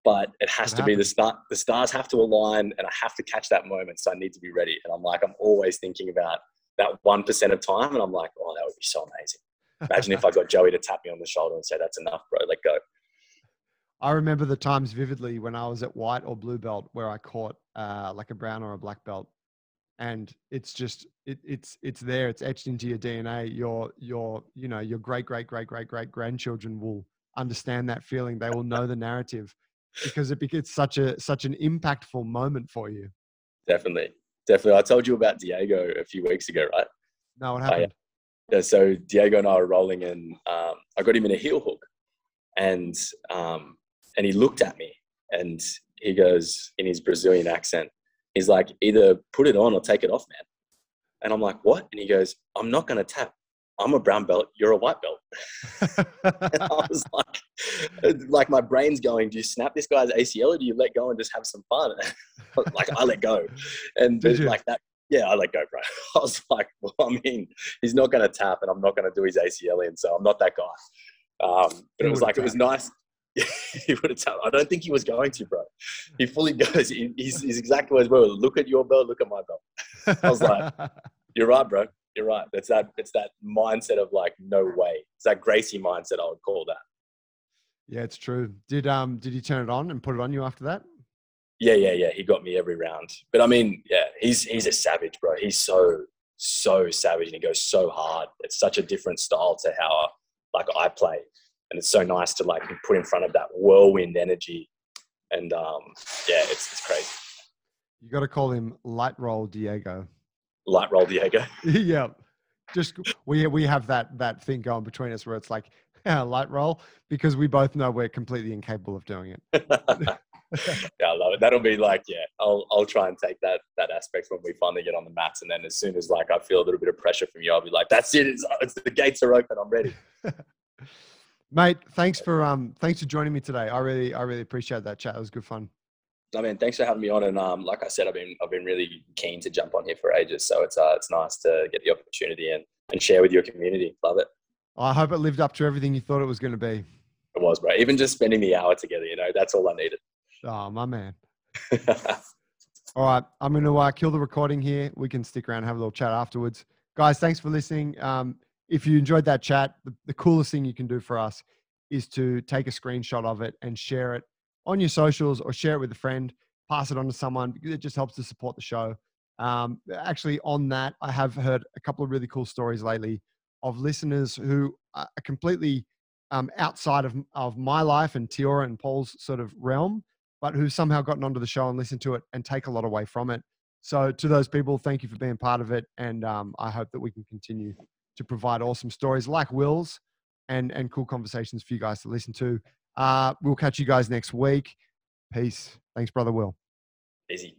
but it has to be the start. The stars have to align, and I have to catch that moment. So I need to be ready. And I'm like, I'm always thinking about that one percent of time, and I'm like, oh, that would be so amazing. Imagine if I got Joey to tap me on the shoulder and say, "That's enough, bro. Let go." I remember the times vividly when I was at white or blue belt where I caught uh, like a brown or a black belt, and it's just it, it's it's there. It's etched into your DNA. Your your you know your great great great great great grandchildren will understand that feeling. They will know the narrative because it becomes such a such an impactful moment for you. Definitely, definitely. I told you about Diego a few weeks ago, right? No, what happened? yeah, so Diego and I were rolling, and um, I got him in a heel hook, and um, and he looked at me, and he goes in his Brazilian accent, he's like, either put it on or take it off, man. And I'm like, what? And he goes, I'm not going to tap. I'm a brown belt, you're a white belt. I was like, like my brain's going, do you snap this guy's ACL or do you let go and just have some fun? like I let go. And like that, yeah, I let go, bro. I was like, well, I mean, he's not going to tap and I'm not going to do his ACL in. So I'm not that guy. Um, but it was like, it was nice. he would have tapped. I don't think he was going to, bro. He fully goes. He, he's, he's exactly as well. Look at your belt. Look at my belt. I was like, you're right, bro you're right. It's that it's that mindset of like no way. It's that Gracie mindset. I would call that. Yeah, it's true. Did um did he turn it on and put it on you after that? Yeah, yeah, yeah. He got me every round. But I mean, yeah, he's he's a savage, bro. He's so so savage and he goes so hard. It's such a different style to how like I play, and it's so nice to like be put in front of that whirlwind energy. And um, yeah, it's it's crazy. You got to call him Light Roll Diego light roll Diego. yeah. Just we we have that that thing going between us where it's like yeah, light roll because we both know we're completely incapable of doing it. yeah, I love it. That'll be like, yeah, I'll I'll try and take that that aspect when we finally get on the mats, and then as soon as like I feel a little bit of pressure from you, I'll be like, that's it. It's, it's the gates are open. I'm ready. Mate, thanks for um thanks for joining me today. I really I really appreciate that chat. It was good fun. I mean, thanks for having me on. And um, like I said, I've been I've been really keen to jump on here for ages. So it's uh, it's nice to get the opportunity and and share with your community. Love it. I hope it lived up to everything you thought it was going to be. It was, bro. Even just spending the hour together, you know, that's all I needed. Oh, my man. all right, I'm going to uh, kill the recording here. We can stick around and have a little chat afterwards. Guys, thanks for listening. Um, if you enjoyed that chat, the, the coolest thing you can do for us is to take a screenshot of it and share it on your socials or share it with a friend, pass it on to someone because it just helps to support the show. Um, actually, on that, I have heard a couple of really cool stories lately of listeners who are completely um, outside of, of my life and Tiora and Paul's sort of realm, but who've somehow gotten onto the show and listened to it and take a lot away from it. So, to those people, thank you for being part of it. And um, I hope that we can continue to provide awesome stories like Will's and, and cool conversations for you guys to listen to. Uh, we'll catch you guys next week. Peace. Thanks, brother Will. Easy.